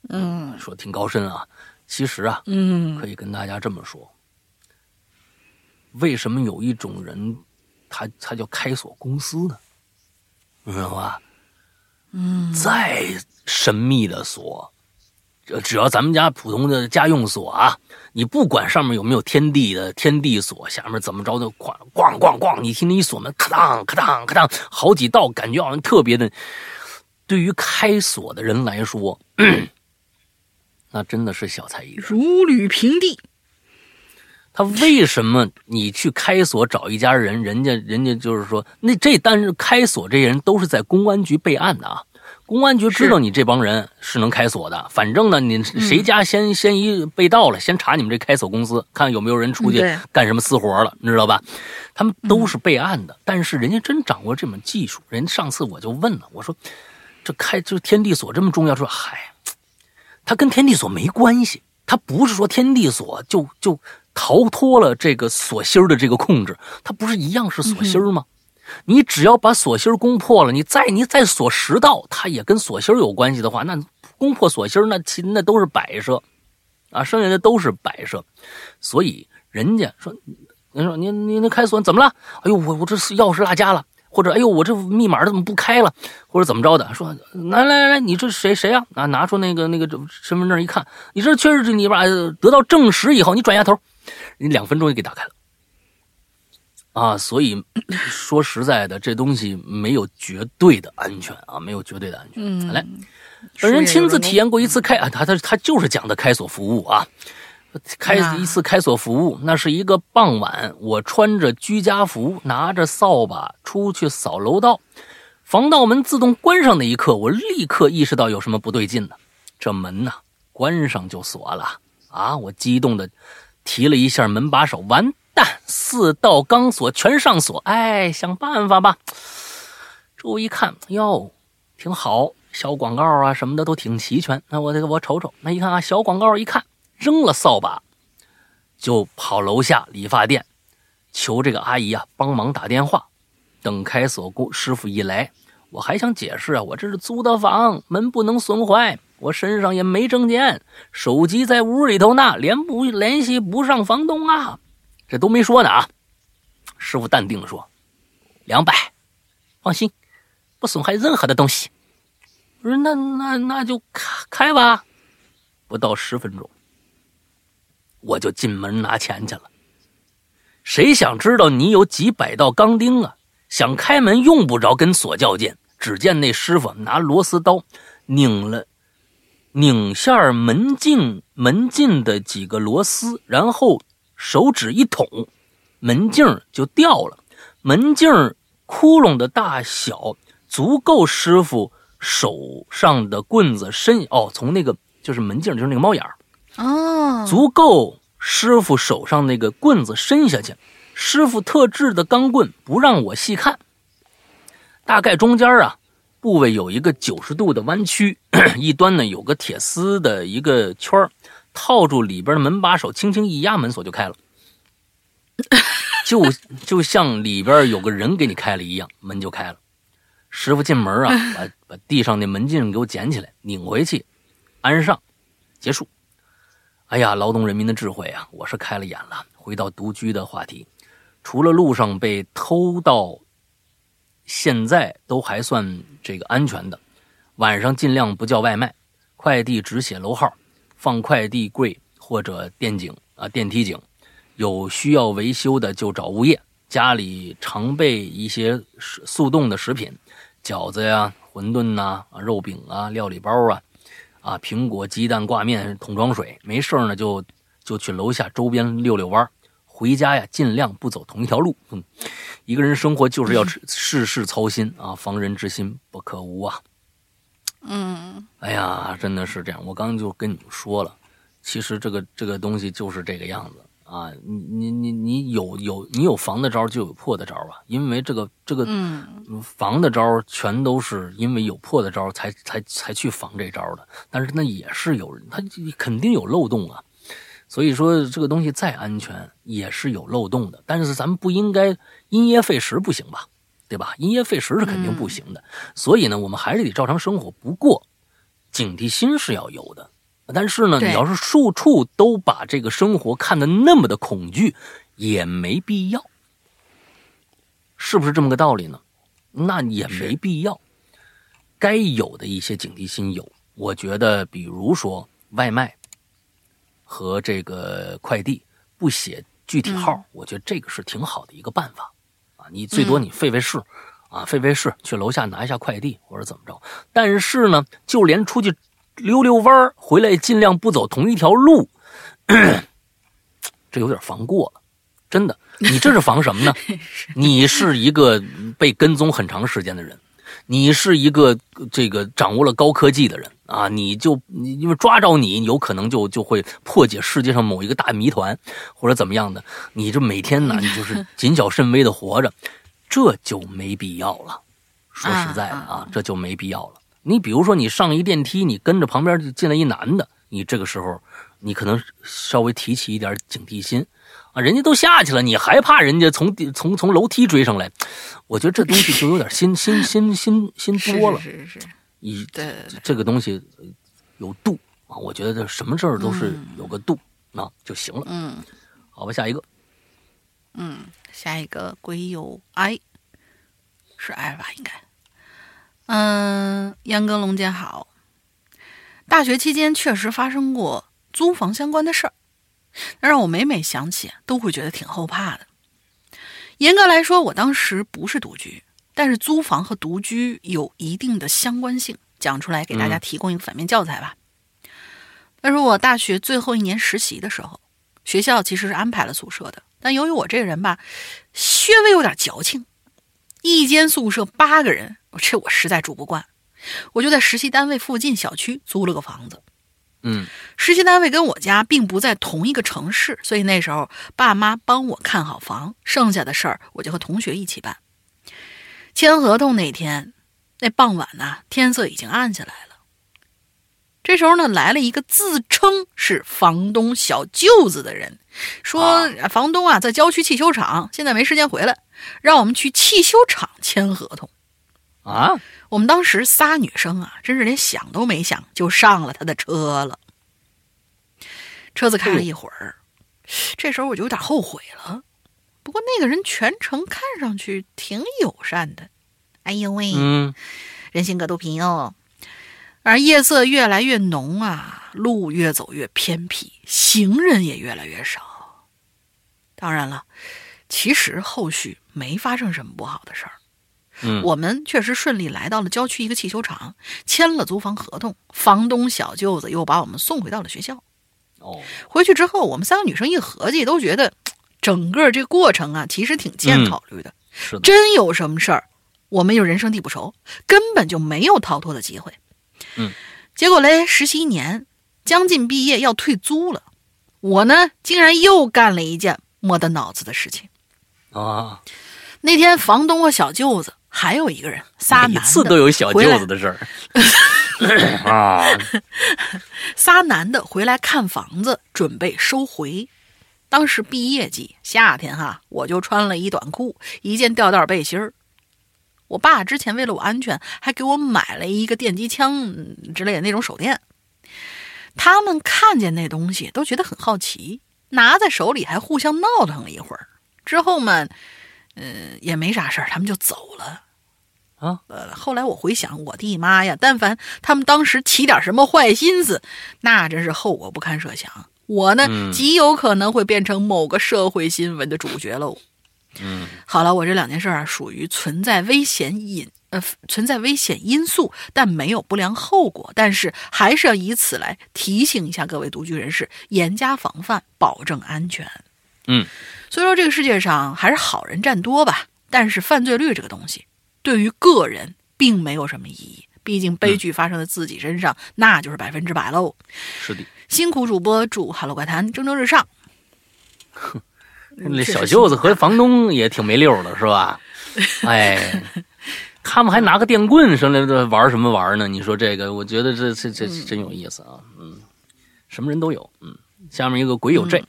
嗯，说挺高深啊。其实啊，嗯，可以跟大家这么说：为什么有一种人，他他叫开锁公司呢？你知道吧？嗯，再神秘的锁。这只要咱们家普通的家用锁啊，你不管上面有没有天地的天地锁，下面怎么着的咣咣咣咣，你听那一锁门，咔当咔当咔当，好几道，感觉好像特别的。对于开锁的人来说，[CLEARS THROAT] 那真的是小菜一碟，如履平地。他为什么你去开锁找一家人，人家人家就是说，那这但是开锁这些人都是在公安局备案的啊。公安局知道你这帮人是能开锁的，反正呢，你谁家先先一被盗了，先查你们这开锁公司，看有没有人出去干什么私活了，你知道吧？他们都是备案的，但是人家真掌握这门技术。人上次我就问了，我说这开就天地锁这么重要？说嗨，他跟天地锁没关系，他不是说天地锁就就逃脱了这个锁芯的这个控制，它不是一样是锁芯吗？你只要把锁芯攻破了，你再你再锁十道，它也跟锁芯有关系的话，那攻破锁芯那其那都是摆设，啊，剩下的都是摆设。所以人家说，人说你你那开锁怎么了？哎呦，我我这钥匙落家了，或者哎呦我这密码怎么不开了，或者怎么着的？说来来来来，你这谁谁啊？啊，拿出那个那个身份证一看，你这确实是你把得到证实以后，你转下头，你两分钟就给打开了。啊，所以说实在的，这东西没有绝对的安全啊，没有绝对的安全。嗯，来，本人亲自体验过一次开啊，他他他就是讲的开锁服务啊，开一次开锁服务，那是一个傍晚，我穿着居家服，拿着扫把出去扫楼道，防盗门自动关上那一刻，我立刻意识到有什么不对劲呢？这门呐，关上就锁了啊！我激动的提了一下门把手，完。蛋四道钢锁全上锁，哎，想办法吧。这一看，哟，挺好，小广告啊什么的都挺齐全。那我这个我瞅瞅，那一看啊，小广告一看，扔了扫把，就跑楼下理发店，求这个阿姨啊帮忙打电话。等开锁工师傅一来，我还想解释啊，我这是租的房，门不能损坏，我身上也没证件，手机在屋里头呢，联不联系不上房东啊。这都没说呢啊。师傅淡定的说：“两百，放心，不损害任何的东西。”我说：“那那那就开开吧。”不到十分钟，我就进门拿钱去了。谁想知道你有几百道钢钉啊？想开门用不着跟锁较劲，只见那师傅拿螺丝刀拧了拧下门镜门禁的几个螺丝，然后手指一捅，门镜就掉了。门镜窟窿的大小足够师傅手上的棍子伸哦，从那个就是门镜就是那个猫眼儿哦，足够。师傅手上那个棍子伸下去，师傅特制的钢棍不让我细看。大概中间啊部位有一个九十度的弯曲，[CLEARS THROAT] 一端呢有个铁丝的一个圈套住里边的门把手，轻轻一压，门锁就开了，[LAUGHS] 就就像里边有个人给你开了一样，门就开了。师傅进门啊，[LAUGHS] 把把地上那门禁给我捡起来，拧回去，安上，结束。哎呀，劳动人民的智慧啊！我是开了眼了。回到独居的话题，除了路上被偷到，现在都还算这个安全的。晚上尽量不叫外卖，快递只写楼号，放快递柜或者电井啊电梯井。有需要维修的就找物业。家里常备一些速冻的食品，饺子呀、馄饨呐、肉饼啊、料理包啊。啊，苹果、鸡蛋、挂面、桶装水，没事呢就就去楼下周边溜溜弯回家呀，尽量不走同一条路。嗯，一个人生活就是要 [LAUGHS] 事事操心啊，防人之心不可无啊。嗯，哎呀，真的是这样。我刚刚就跟你们说了，其实这个这个东西就是这个样子。啊，你你你你有有你有防的招就有破的招啊，因为这个这个防的招全都是因为有破的招才才才去防这招的，但是那也是有人他肯定有漏洞啊，所以说这个东西再安全也是有漏洞的，但是咱们不应该因噎废食不行吧，对吧？因噎废食是肯定不行的，所以呢，我们还是得照常生活，不过警惕心是要有的。但是呢，你要是处处都把这个生活看得那么的恐惧，也没必要，是不是这么个道理呢？那也没必要。该有的一些警惕心有，我觉得，比如说外卖和这个快递不写具体号，我觉得这个是挺好的一个办法啊。你最多你费费事啊，费费事去楼下拿一下快递或者怎么着。但是呢，就连出去。溜溜弯儿回来，尽量不走同一条路，[CLEARS THROAT] 这有点防过了。真的，你这是防什么呢？[LAUGHS] 你是一个被跟踪很长时间的人，你是一个这个掌握了高科技的人啊！你就你因为抓着你，有可能就就会破解世界上某一个大谜团，或者怎么样的。你这每天呢，你就是 [LAUGHS] 谨小慎微的活着，这就没必要了。说实在的啊，这就没必要了。你比如说，你上一电梯，你跟着旁边就进来一男的，你这个时候，你可能稍微提起一点警惕心，啊，人家都下去了，你还怕人家从从从楼梯追上来？我觉得这东西就有点心心心心心多了。是是是，你对这个东西有度啊，我觉得什么事儿都是有个度，啊就行了。嗯，好吧，下一个。嗯，下一个归有 I，是 I 吧？应该。嗯，杨哥龙姐好。大学期间确实发生过租房相关的事儿，那让我每每想起都会觉得挺后怕的。严格来说，我当时不是独居，但是租房和独居有一定的相关性，讲出来给大家提供一个反面教材吧。那是我大学最后一年实习的时候，学校其实是安排了宿舍的，但由于我这个人吧，稍微有点矫情，一间宿舍八个人。这我实在住不惯，我就在实习单位附近小区租了个房子。嗯，实习单位跟我家并不在同一个城市，所以那时候爸妈帮我看好房，剩下的事儿我就和同学一起办。签合同那天，那傍晚呢，天色已经暗下来了。这时候呢，来了一个自称是房东小舅子的人，说房东啊在郊区汽修厂，现在没时间回来，让我们去汽修厂签合同。啊，我们当时仨女生啊，真是连想都没想就上了他的车了。车子开了一会儿，这时候我就有点后悔了。不过那个人全程看上去挺友善的。哎呦喂，嗯，人心隔肚皮哦。而夜色越来越浓啊，路越走越偏僻，行人也越来越少。当然了，其实后续没发生什么不好的事儿。嗯，我们确实顺利来到了郊区一个汽修厂，签了租房合同。房东小舅子又把我们送回到了学校。哦，回去之后，我们三个女生一合计，都觉得整个这个过程啊，其实挺欠考虑的。是的，真有什么事儿，我们又人生地不熟，根本就没有逃脱的机会。嗯，结果嘞，实习一年，将近毕业要退租了，我呢，竟然又干了一件没得脑子的事情。啊，那天房东和小舅子还有一个人，仨男的，每次都有小舅子的事儿 [LAUGHS] 啊。仨男的回来看房子，准备收回。当时毕业季，夏天哈，我就穿了一短裤，一件吊带背心儿。我爸之前为了我安全，还给我买了一个电击枪之类的那种手电。他们看见那东西都觉得很好奇，拿在手里还互相闹腾了一会儿。之后嘛，嗯，也没啥事儿，他们就走了。啊，呃，后来我回想，我的妈呀！但凡他们当时起点什么坏心思，那真是后果不堪设想。我呢，极有可能会变成某个社会新闻的主角喽。嗯，好了，我这两件事啊，属于存在危险隐呃存在危险因素，但没有不良后果。但是还是要以此来提醒一下各位独居人士，严加防范，保证安全。嗯，所以说这个世界上还是好人占多吧。但是犯罪率这个东西，对于个人并没有什么意义。毕竟悲剧发生在自己身上，那就是百分之百喽。是的，辛苦主播，祝《哈喽怪谈》蒸蒸日上。哼。[LAUGHS] 那小舅子和房东也挺没溜的，是吧？[LAUGHS] 哎，他们还拿个电棍上来的玩什么玩呢？你说这个，我觉得这这这真有意思啊！嗯，什么人都有。嗯，下面一个鬼有这，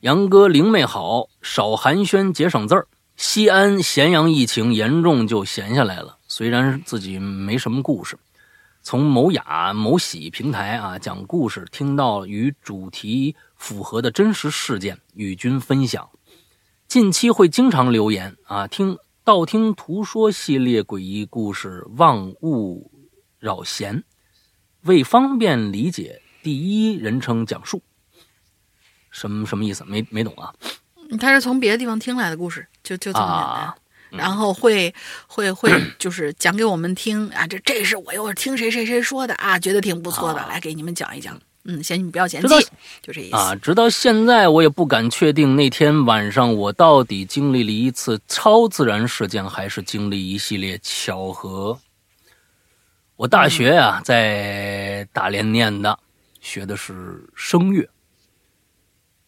杨哥灵妹好，少寒暄，节省字儿。西安咸阳疫情严重，就闲下来了。虽然自己没什么故事，从某雅某喜平台啊讲故事，听到与主题。符合的真实事件与君分享。近期会经常留言啊，听道听途说系列诡异故事，万物扰闲。为方便理解，第一人称讲述。什么什么意思？没没懂啊？他是从别的地方听来的故事，就就这么简单。然后会会会就是讲给我们听啊，这这是我又是听谁谁谁说的啊，觉得挺不错的，来给你们讲一讲。嗯，嫌你不要嫌弃，就这意思啊。直到现在，我也不敢确定那天晚上我到底经历了一次超自然事件，还是经历一系列巧合。我大学呀，在大连念的，学的是声乐。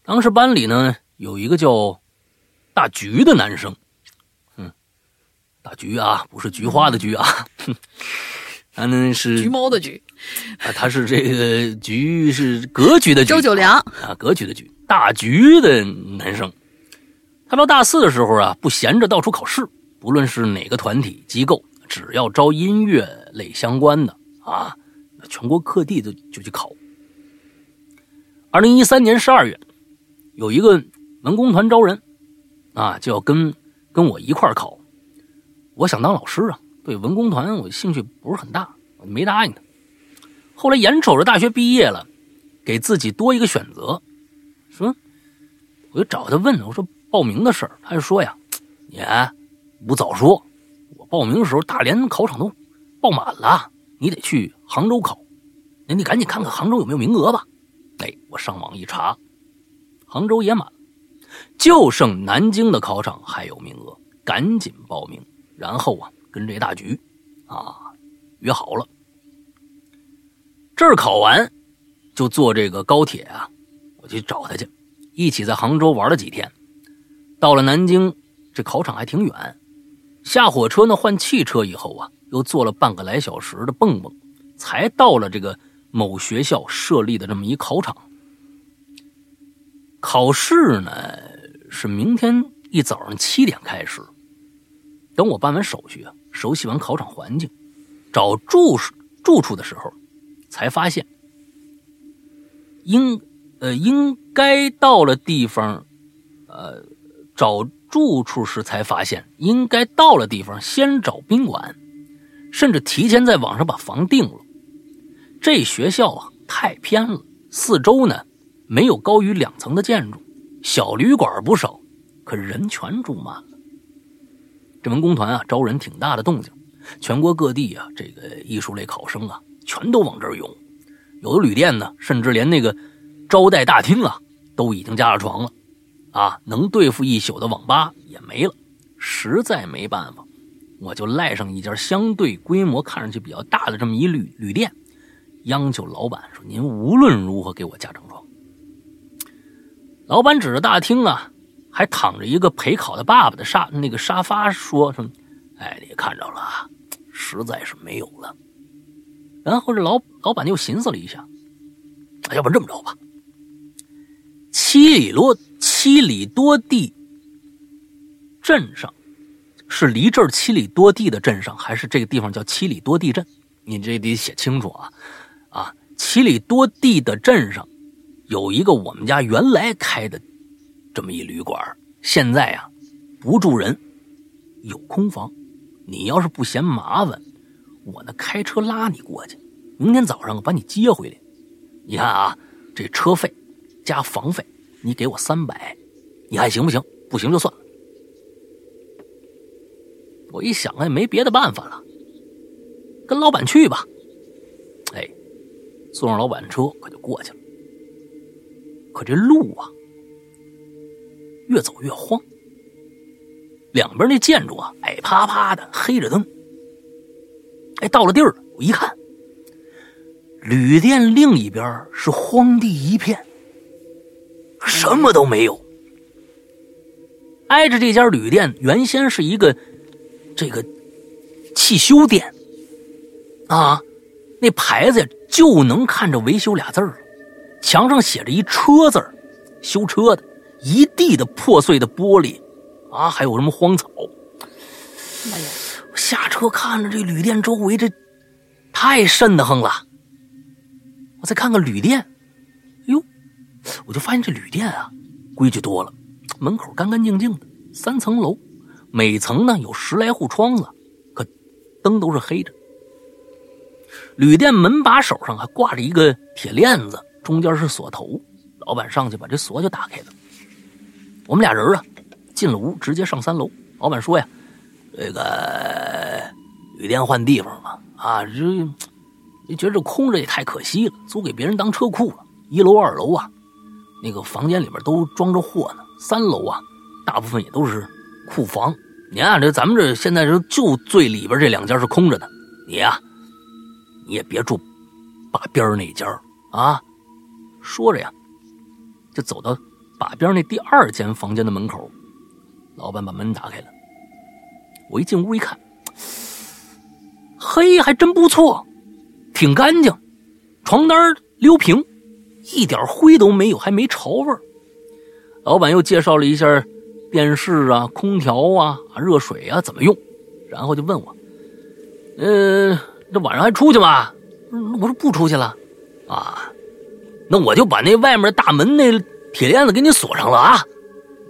当时班里呢，有一个叫大菊的男生，嗯，大菊啊，不是菊花的菊啊，他呢是橘猫的橘。啊，他是这个橘是格局的局，周九良啊，格局的局，大局的男生。他到大四的时候啊，不闲着到处考试，不论是哪个团体机构，只要招音乐类相关的啊，全国各地的就去考。二零一三年十二月，有一个文工团招人啊，就要跟跟我一块考。我想当老师啊，对文工团我兴趣不是很大，我没答应他。后来眼瞅着大学毕业了，给自己多一个选择，说，我就找他问，我说报名的事儿，他就说呀，你不早说，我报名的时候大连考场都爆满了，你得去杭州考，那你赶紧看看杭州有没有名额吧。哎，我上网一查，杭州也满，就剩南京的考场还有名额，赶紧报名，然后啊，跟这大局啊约好了。这儿考完，就坐这个高铁啊，我去找他去，一起在杭州玩了几天。到了南京，这考场还挺远，下火车呢换汽车以后啊，又坐了半个来小时的蹦蹦，才到了这个某学校设立的这么一考场。考试呢是明天一早上七点开始，等我办完手续啊，熟悉完考场环境，找住住处的时候，才发现应呃应该到了地方，呃找住处时才发现应该到了地方先找宾馆，甚至提前在网上把房订了。这学校啊太偏了，四周呢没有高于两层的建筑，小旅馆不少，可人全住满了。这文工团啊，招人挺大的动静，全国各地啊，这个艺术类考生啊，全都往这儿涌。有的旅店呢，甚至连那个招待大厅啊，都已经加了床了。啊，能对付一宿的网吧也没了。实在没办法，我就赖上一家相对规模看上去比较大的这么一旅旅店，央求老板说：“您无论如何给我加张床。”老板指着大厅啊。还躺着一个陪考的爸爸的沙那个沙发，说什么？哎，你看着了，实在是没有了。然后这老老板又寻思了一下，要不这么着吧？七里多七里多地镇上，是离这儿七里多地的镇上，还是这个地方叫七里多地镇？你这得写清楚啊！啊，七里多地的镇上有一个我们家原来开的。这么一旅馆，现在呀不住人，有空房。你要是不嫌麻烦，我呢开车拉你过去，明天早上把你接回来。你看啊，这车费加房费，你给我三百，你看行不行？不行就算了。我一想，哎，没别的办法了，跟老板去吧。哎，坐上老板车，可就过去了。可这路啊。越走越荒，两边那建筑啊，矮趴趴的，黑着灯。哎，到了地儿，我一看，旅店另一边是荒地一片，什么都没有。挨着这家旅店，原先是一个这个汽修店啊，那牌子就能看着“维修”俩字儿，墙上写着一车字，修车的。一地的破碎的玻璃，啊，还有什么荒草？哎呀！下车看着这旅店周围，这太瘆得慌了。我再看看旅店，哟，我就发现这旅店啊，规矩多了，门口干干净净的，三层楼，每层呢有十来户窗子，可灯都是黑着。旅店门把手上还挂着一个铁链子，中间是锁头。老板上去把这锁就打开了。我们俩人啊，进了屋，直接上三楼。老板说呀：“这个旅店换地方了啊，这你觉得这空着也太可惜了，租给别人当车库了。一楼、二楼啊，那个房间里边都装着货呢。三楼啊，大部分也都是库房。你看这咱们这现在就就最里边这两间是空着的。你呀，你也别住把边那间啊。”说着呀，就走到。把边那第二间房间的门口，老板把门打开了。我一进屋一看，嘿，还真不错，挺干净，床单溜平，一点灰都没有，还没潮味老板又介绍了一下电视啊、空调啊、热水啊怎么用，然后就问我：“嗯，这晚上还出去吗？”我说：“不出去了。”啊，那我就把那外面大门那。铁链子给你锁上了啊！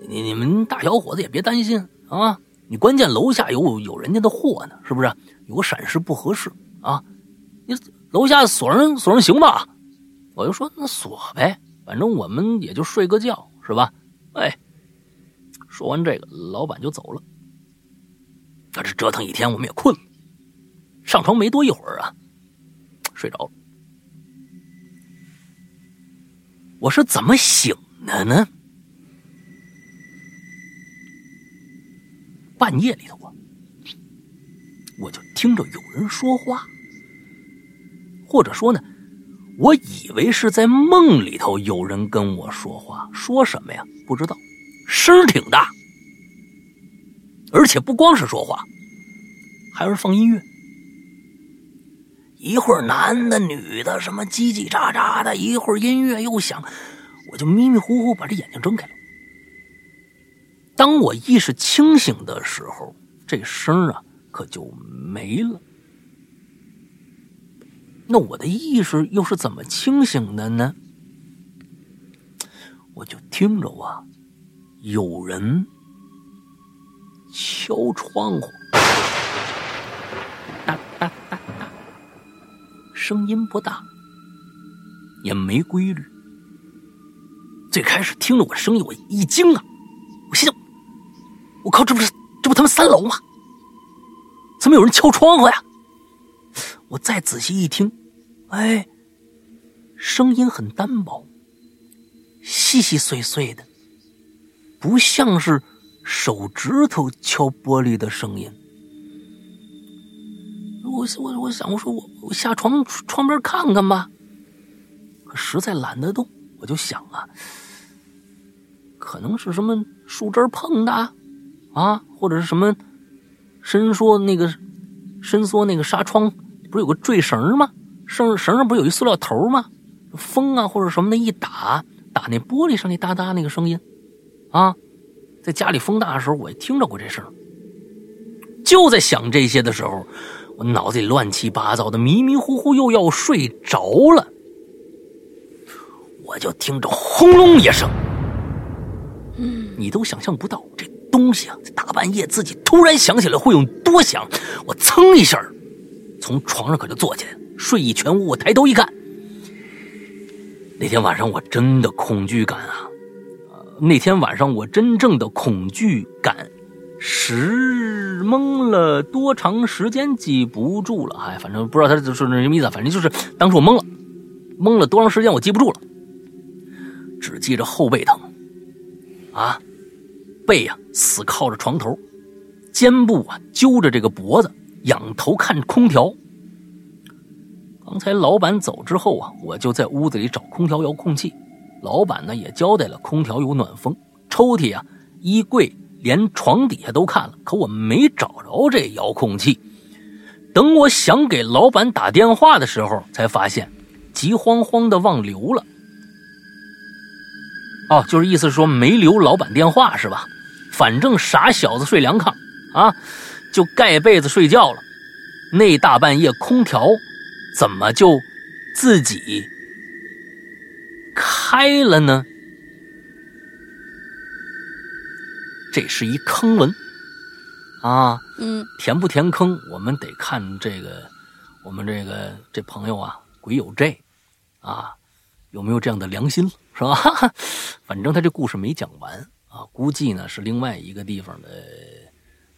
你你们大小伙子也别担心啊！你关键楼下有有人家的货呢，是不是？有个闪失不合适啊！你楼下锁上锁上行吧？我就说那锁呗，反正我们也就睡个觉是吧？哎，说完这个，老板就走了。可这折腾一天，我们也困了，上床没多一会儿啊，睡着了。我是怎么醒？呢呢？半夜里头啊，我就听着有人说话，或者说呢，我以为是在梦里头有人跟我说话，说什么呀？不知道，声挺大，而且不光是说话，还是放音乐，一会儿男的、女的，什么叽叽喳喳的，一会儿音乐又响。我就迷迷糊糊把这眼睛睁开了。当我意识清醒的时候，这声啊可就没了。那我的意识又是怎么清醒的呢？我就听着啊，有人敲窗户，哒哒哒哒，声音不大，也没规律。最开始听着我声音，我一惊啊，我心想：我靠，这不是这不他们三楼吗？怎么有人敲窗户呀？我再仔细一听，哎，声音很单薄，细细碎碎的，不像是手指头敲玻璃的声音。我我我想，我说我我下床窗边看看吧，可实在懒得动，我就想啊，可能是什么树枝碰的，啊，或者是什么伸缩那个伸缩那个纱窗。不是有个坠绳吗？绳绳上不是有一塑料头吗？风啊或者什么的一打，打那玻璃上那哒哒那个声音，啊，在家里风大的时候我也听着过这声。就在想这些的时候，我脑子里乱七八糟的，迷迷糊糊又要睡着了，我就听着轰隆一声，你都想象不到这东西啊，大半夜自己突然想起来会有多响，我噌一下。从床上可就坐起来，睡意全无。我抬头一看，那天晚上我真的恐惧感啊！那天晚上我真正的恐惧感，时懵了多长时间记不住了。哎，反正不知道他是什么意思。反正就是当时我懵了，懵了多长时间我记不住了，只记着后背疼，啊，背呀死靠着床头，肩部啊揪着这个脖子。仰头看空调。刚才老板走之后啊，我就在屋子里找空调遥控器。老板呢也交代了，空调有暖风。抽屉啊、衣柜连床底下都看了，可我没找着这遥控器。等我想给老板打电话的时候，才发现急慌慌的忘留了。哦，就是意思说没留老板电话是吧？反正傻小子睡凉炕啊。就盖被子睡觉了，那大半夜空调怎么就自己开了呢？这是一坑文啊，嗯，填不填坑，我们得看这个我们这个这朋友啊，鬼友这啊，有没有这样的良心是吧？[LAUGHS] 反正他这故事没讲完啊，估计呢是另外一个地方的。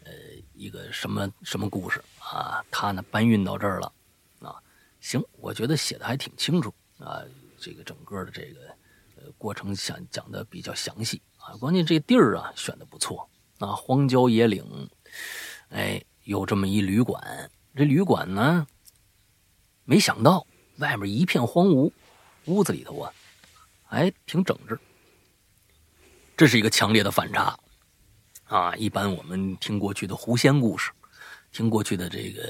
呃一个什么什么故事啊？他呢搬运到这儿了啊？行，我觉得写的还挺清楚啊。这个整个的这个呃过程讲讲的比较详细啊。关键这地儿啊选的不错啊，荒郊野岭，哎，有这么一旅馆。这旅馆呢，没想到外面一片荒芜，屋子里头啊，哎，挺整治。这是一个强烈的反差。啊，一般我们听过去的狐仙故事，听过去的这个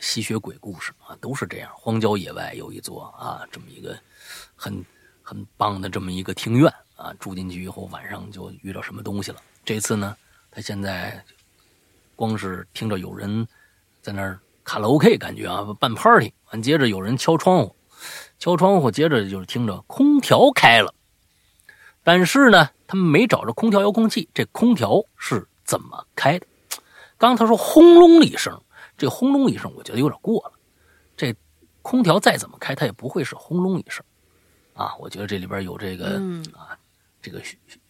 吸血鬼故事啊，都是这样。荒郊野外有一座啊，这么一个很很棒的这么一个庭院啊，住进去以后晚上就遇到什么东西了。这次呢，他现在光是听着有人在那儿卡拉 OK，感觉啊办 party，完接着有人敲窗户，敲窗户，接着就是听着空调开了，但是呢。他们没找着空调遥控器，这空调是怎么开的？刚他说轰隆一声，这轰隆一声，我觉得有点过了。这空调再怎么开，它也不会是轰隆一声啊！我觉得这里边有这个啊，这个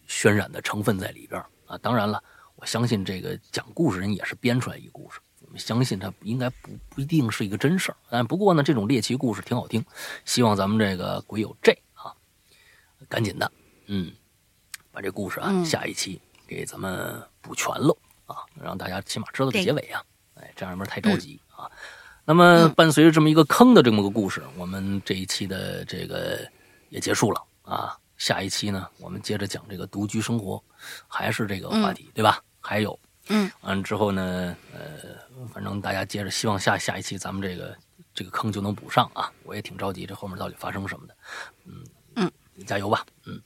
渲染的成分在里边啊。当然了，我相信这个讲故事人也是编出来一个故事，我们相信他应该不不一定是一个真事儿。但不过呢，这种猎奇故事挺好听，希望咱们这个鬼友这啊，赶紧的，嗯。把这故事啊，下一期给咱们补全喽啊，让大家起码知道结尾啊，哎，这样不是太着急啊。那么伴随着这么一个坑的这么个故事，我们这一期的这个也结束了啊。下一期呢，我们接着讲这个独居生活，还是这个话题对吧？还有，嗯，完之后呢，呃，反正大家接着，希望下下一期咱们这个这个坑就能补上啊。我也挺着急，这后面到底发生什么的，嗯嗯，加油吧，嗯。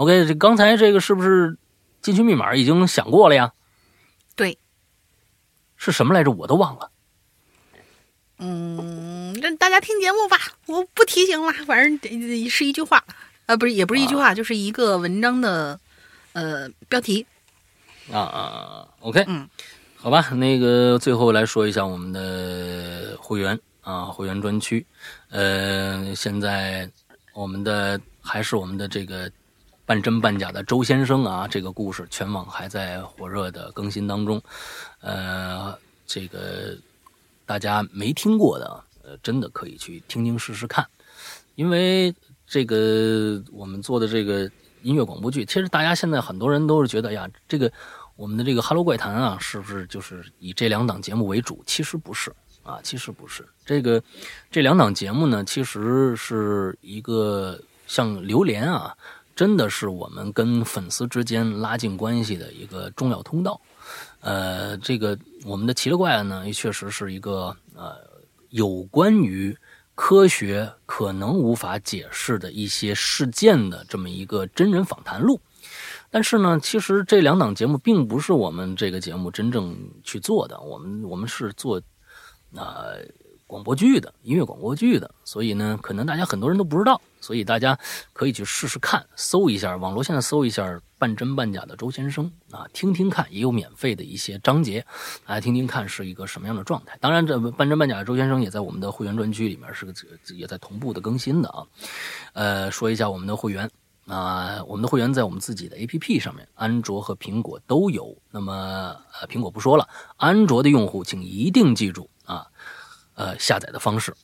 OK，这刚才这个是不是进去密码已经想过了呀？对，是什么来着？我都忘了。嗯，让大家听节目吧，我不提醒了。反正是一句话，啊，不是，也不是一句话，就是一个文章的呃标题。啊啊，OK，嗯，好吧，那个最后来说一下我们的会员啊，会员专区。呃，现在我们的还是我们的这个半真半假的周先生啊，这个故事全网还在火热的更新当中。呃，这个大家没听过的，呃，真的可以去听听试试看，因为这个我们做的这个音乐广播剧，其实大家现在很多人都是觉得呀，这个我们的这个《哈喽怪谈》啊，是不是就是以这两档节目为主？其实不是啊，其实不是。这个这两档节目呢，其实是一个像榴莲啊，真的是我们跟粉丝之间拉近关系的一个重要通道。呃，这个我们的奇了怪呢，也确实是一个呃，有关于科学可能无法解释的一些事件的这么一个真人访谈录。但是呢，其实这两档节目并不是我们这个节目真正去做的，我们我们是做啊。广播剧的音乐广播剧的，所以呢，可能大家很多人都不知道，所以大家可以去试试看，搜一下网络，现在搜一下半真半假的周先生啊，听听看，也有免费的一些章节，来听听看是一个什么样的状态。当然，这半真半假的周先生也在我们的会员专区里面是个也在同步的更新的啊。呃，说一下我们的会员啊，我们的会员在我们自己的 APP 上面，安卓和苹果都有。那么呃，苹果不说了，安卓的用户请一定记住啊。呃，下载的方式，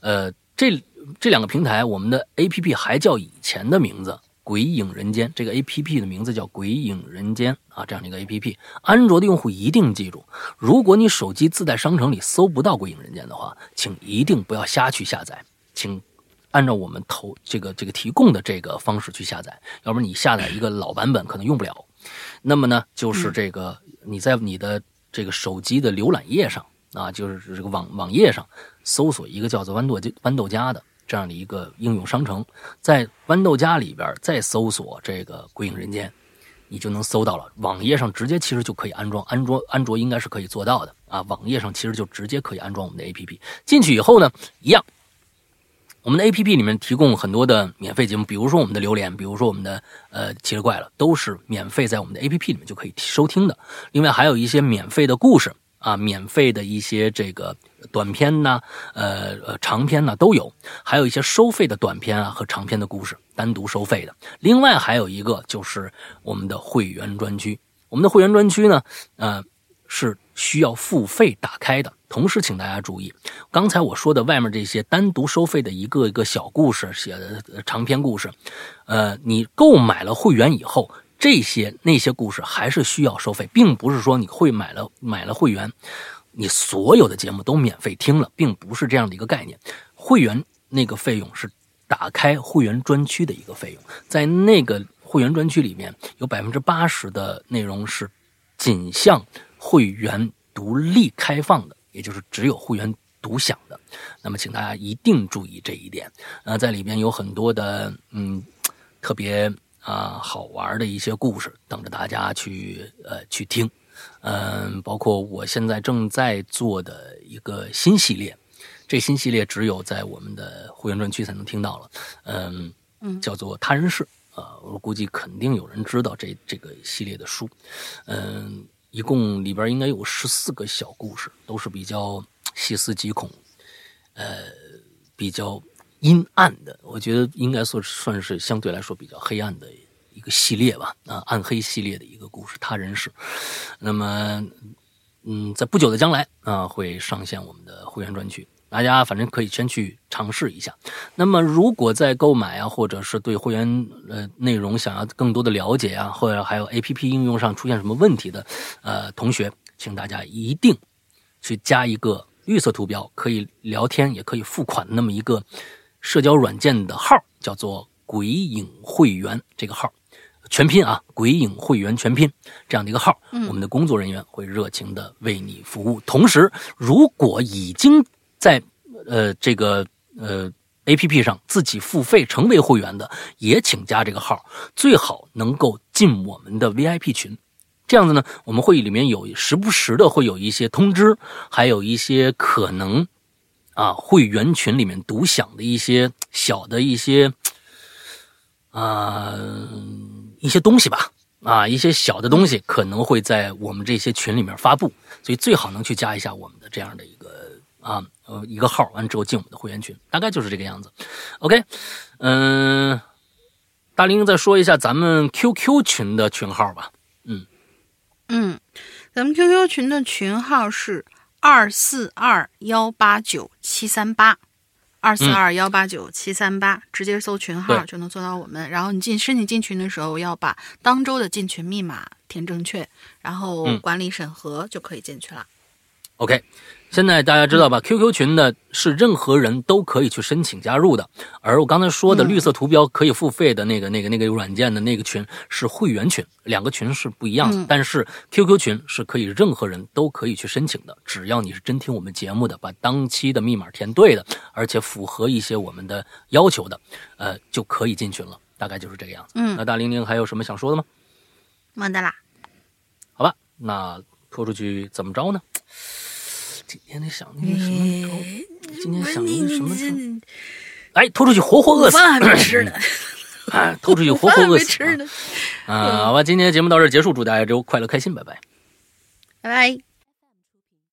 呃，这这两个平台，我们的 A P P 还叫以前的名字《鬼影人间》，这个 A P P 的名字叫《鬼影人间》啊，这样的一个 A P P。安卓的用户一定记住，如果你手机自带商城里搜不到《鬼影人间》的话，请一定不要瞎去下载，请按照我们投这个这个提供的这个方式去下载，要不然你下载一个老版本可能用不了。那么呢，就是这个你在你的这个手机的浏览页上。啊，就是这个网网页上搜索一个叫做豌豆豌豆荚的这样的一个应用商城，在豌豆荚里边再搜索这个《鬼影人间》，你就能搜到了。网页上直接其实就可以安装，安卓安卓应该是可以做到的啊。网页上其实就直接可以安装我们的 APP。进去以后呢，一样，我们的 APP 里面提供很多的免费节目，比如说我们的榴莲，比如说我们的呃奇了怪了，都是免费在我们的 APP 里面就可以收听的。另外还有一些免费的故事。啊，免费的一些这个短片呐，呃呃长篇呐都有，还有一些收费的短片啊和长篇的故事，单独收费的。另外还有一个就是我们的会员专区，我们的会员专区呢，呃是需要付费打开的。同时，请大家注意，刚才我说的外面这些单独收费的一个一个小故事写的长篇故事，呃，你购买了会员以后。这些那些故事还是需要收费，并不是说你会买了买了会员，你所有的节目都免费听了，并不是这样的一个概念。会员那个费用是打开会员专区的一个费用，在那个会员专区里面有百分之八十的内容是仅向会员独立开放的，也就是只有会员独享的。那么，请大家一定注意这一点。呃，在里边有很多的嗯特别。啊，好玩的一些故事等着大家去呃去听，嗯，包括我现在正在做的一个新系列，这新系列只有在我们的会员专区才能听到了，嗯嗯，叫做《他人事》啊，我估计肯定有人知道这这个系列的书，嗯，一共里边应该有十四个小故事，都是比较细思极恐，呃，比较。阴暗的，我觉得应该说算是相对来说比较黑暗的一个系列吧，啊，暗黑系列的一个故事，他人是。那么，嗯，在不久的将来啊，会上线我们的会员专区，大家反正可以先去尝试一下。那么，如果在购买啊，或者是对会员呃内容想要更多的了解啊，或者还有 A P P 应用上出现什么问题的呃同学，请大家一定去加一个绿色图标，可以聊天也可以付款那么一个。社交软件的号叫做“鬼影会员”，这个号全拼啊，“鬼影会员”全拼这样的一个号，我们的工作人员会热情的为你服务。同时，如果已经在呃这个呃 A P P 上自己付费成为会员的，也请加这个号，最好能够进我们的 V I P 群。这样子呢，我们会议里面有时不时的会有一些通知，还有一些可能啊会员群里面独享的一些小的一些啊一些东西吧，啊一些小的东西可能会在我们这些群里面发布，所以最好能去加一下我们的这样的一个啊呃一个号，完之后进我们的会员群，大概就是这个样子。OK，嗯，大林再说一下咱们 QQ 群的群号吧。嗯，咱们 QQ 群的群号是二四二幺八九七三八，二四二幺八九七三八，直接搜群号就能搜到我们。然后你进申请进群的时候，要把当周的进群密码填正确，然后管理审核就可以进去了。OK。现在大家知道吧？QQ 群呢是任何人都可以去申请加入的，而我刚才说的绿色图标可以付费的那个、那个、那个软件的那个群是会员群，两个群是不一样的。但是 QQ 群是可以任何人都可以去申请的，只要你是真听我们节目的，把当期的密码填对的，而且符合一些我们的要求的，呃，就可以进群了。大概就是这个样子。嗯，那大玲玲还有什么想说的吗？没得啦。好吧，那拖出去怎么着呢？今天得想那个什么？今天想那个什么？哎，拖出去活活饿死！饭还没吃呢。哎，拖出去活活饿死！啊，好吧，今天节目到这结束，祝大家周快乐开心，拜拜。拜拜。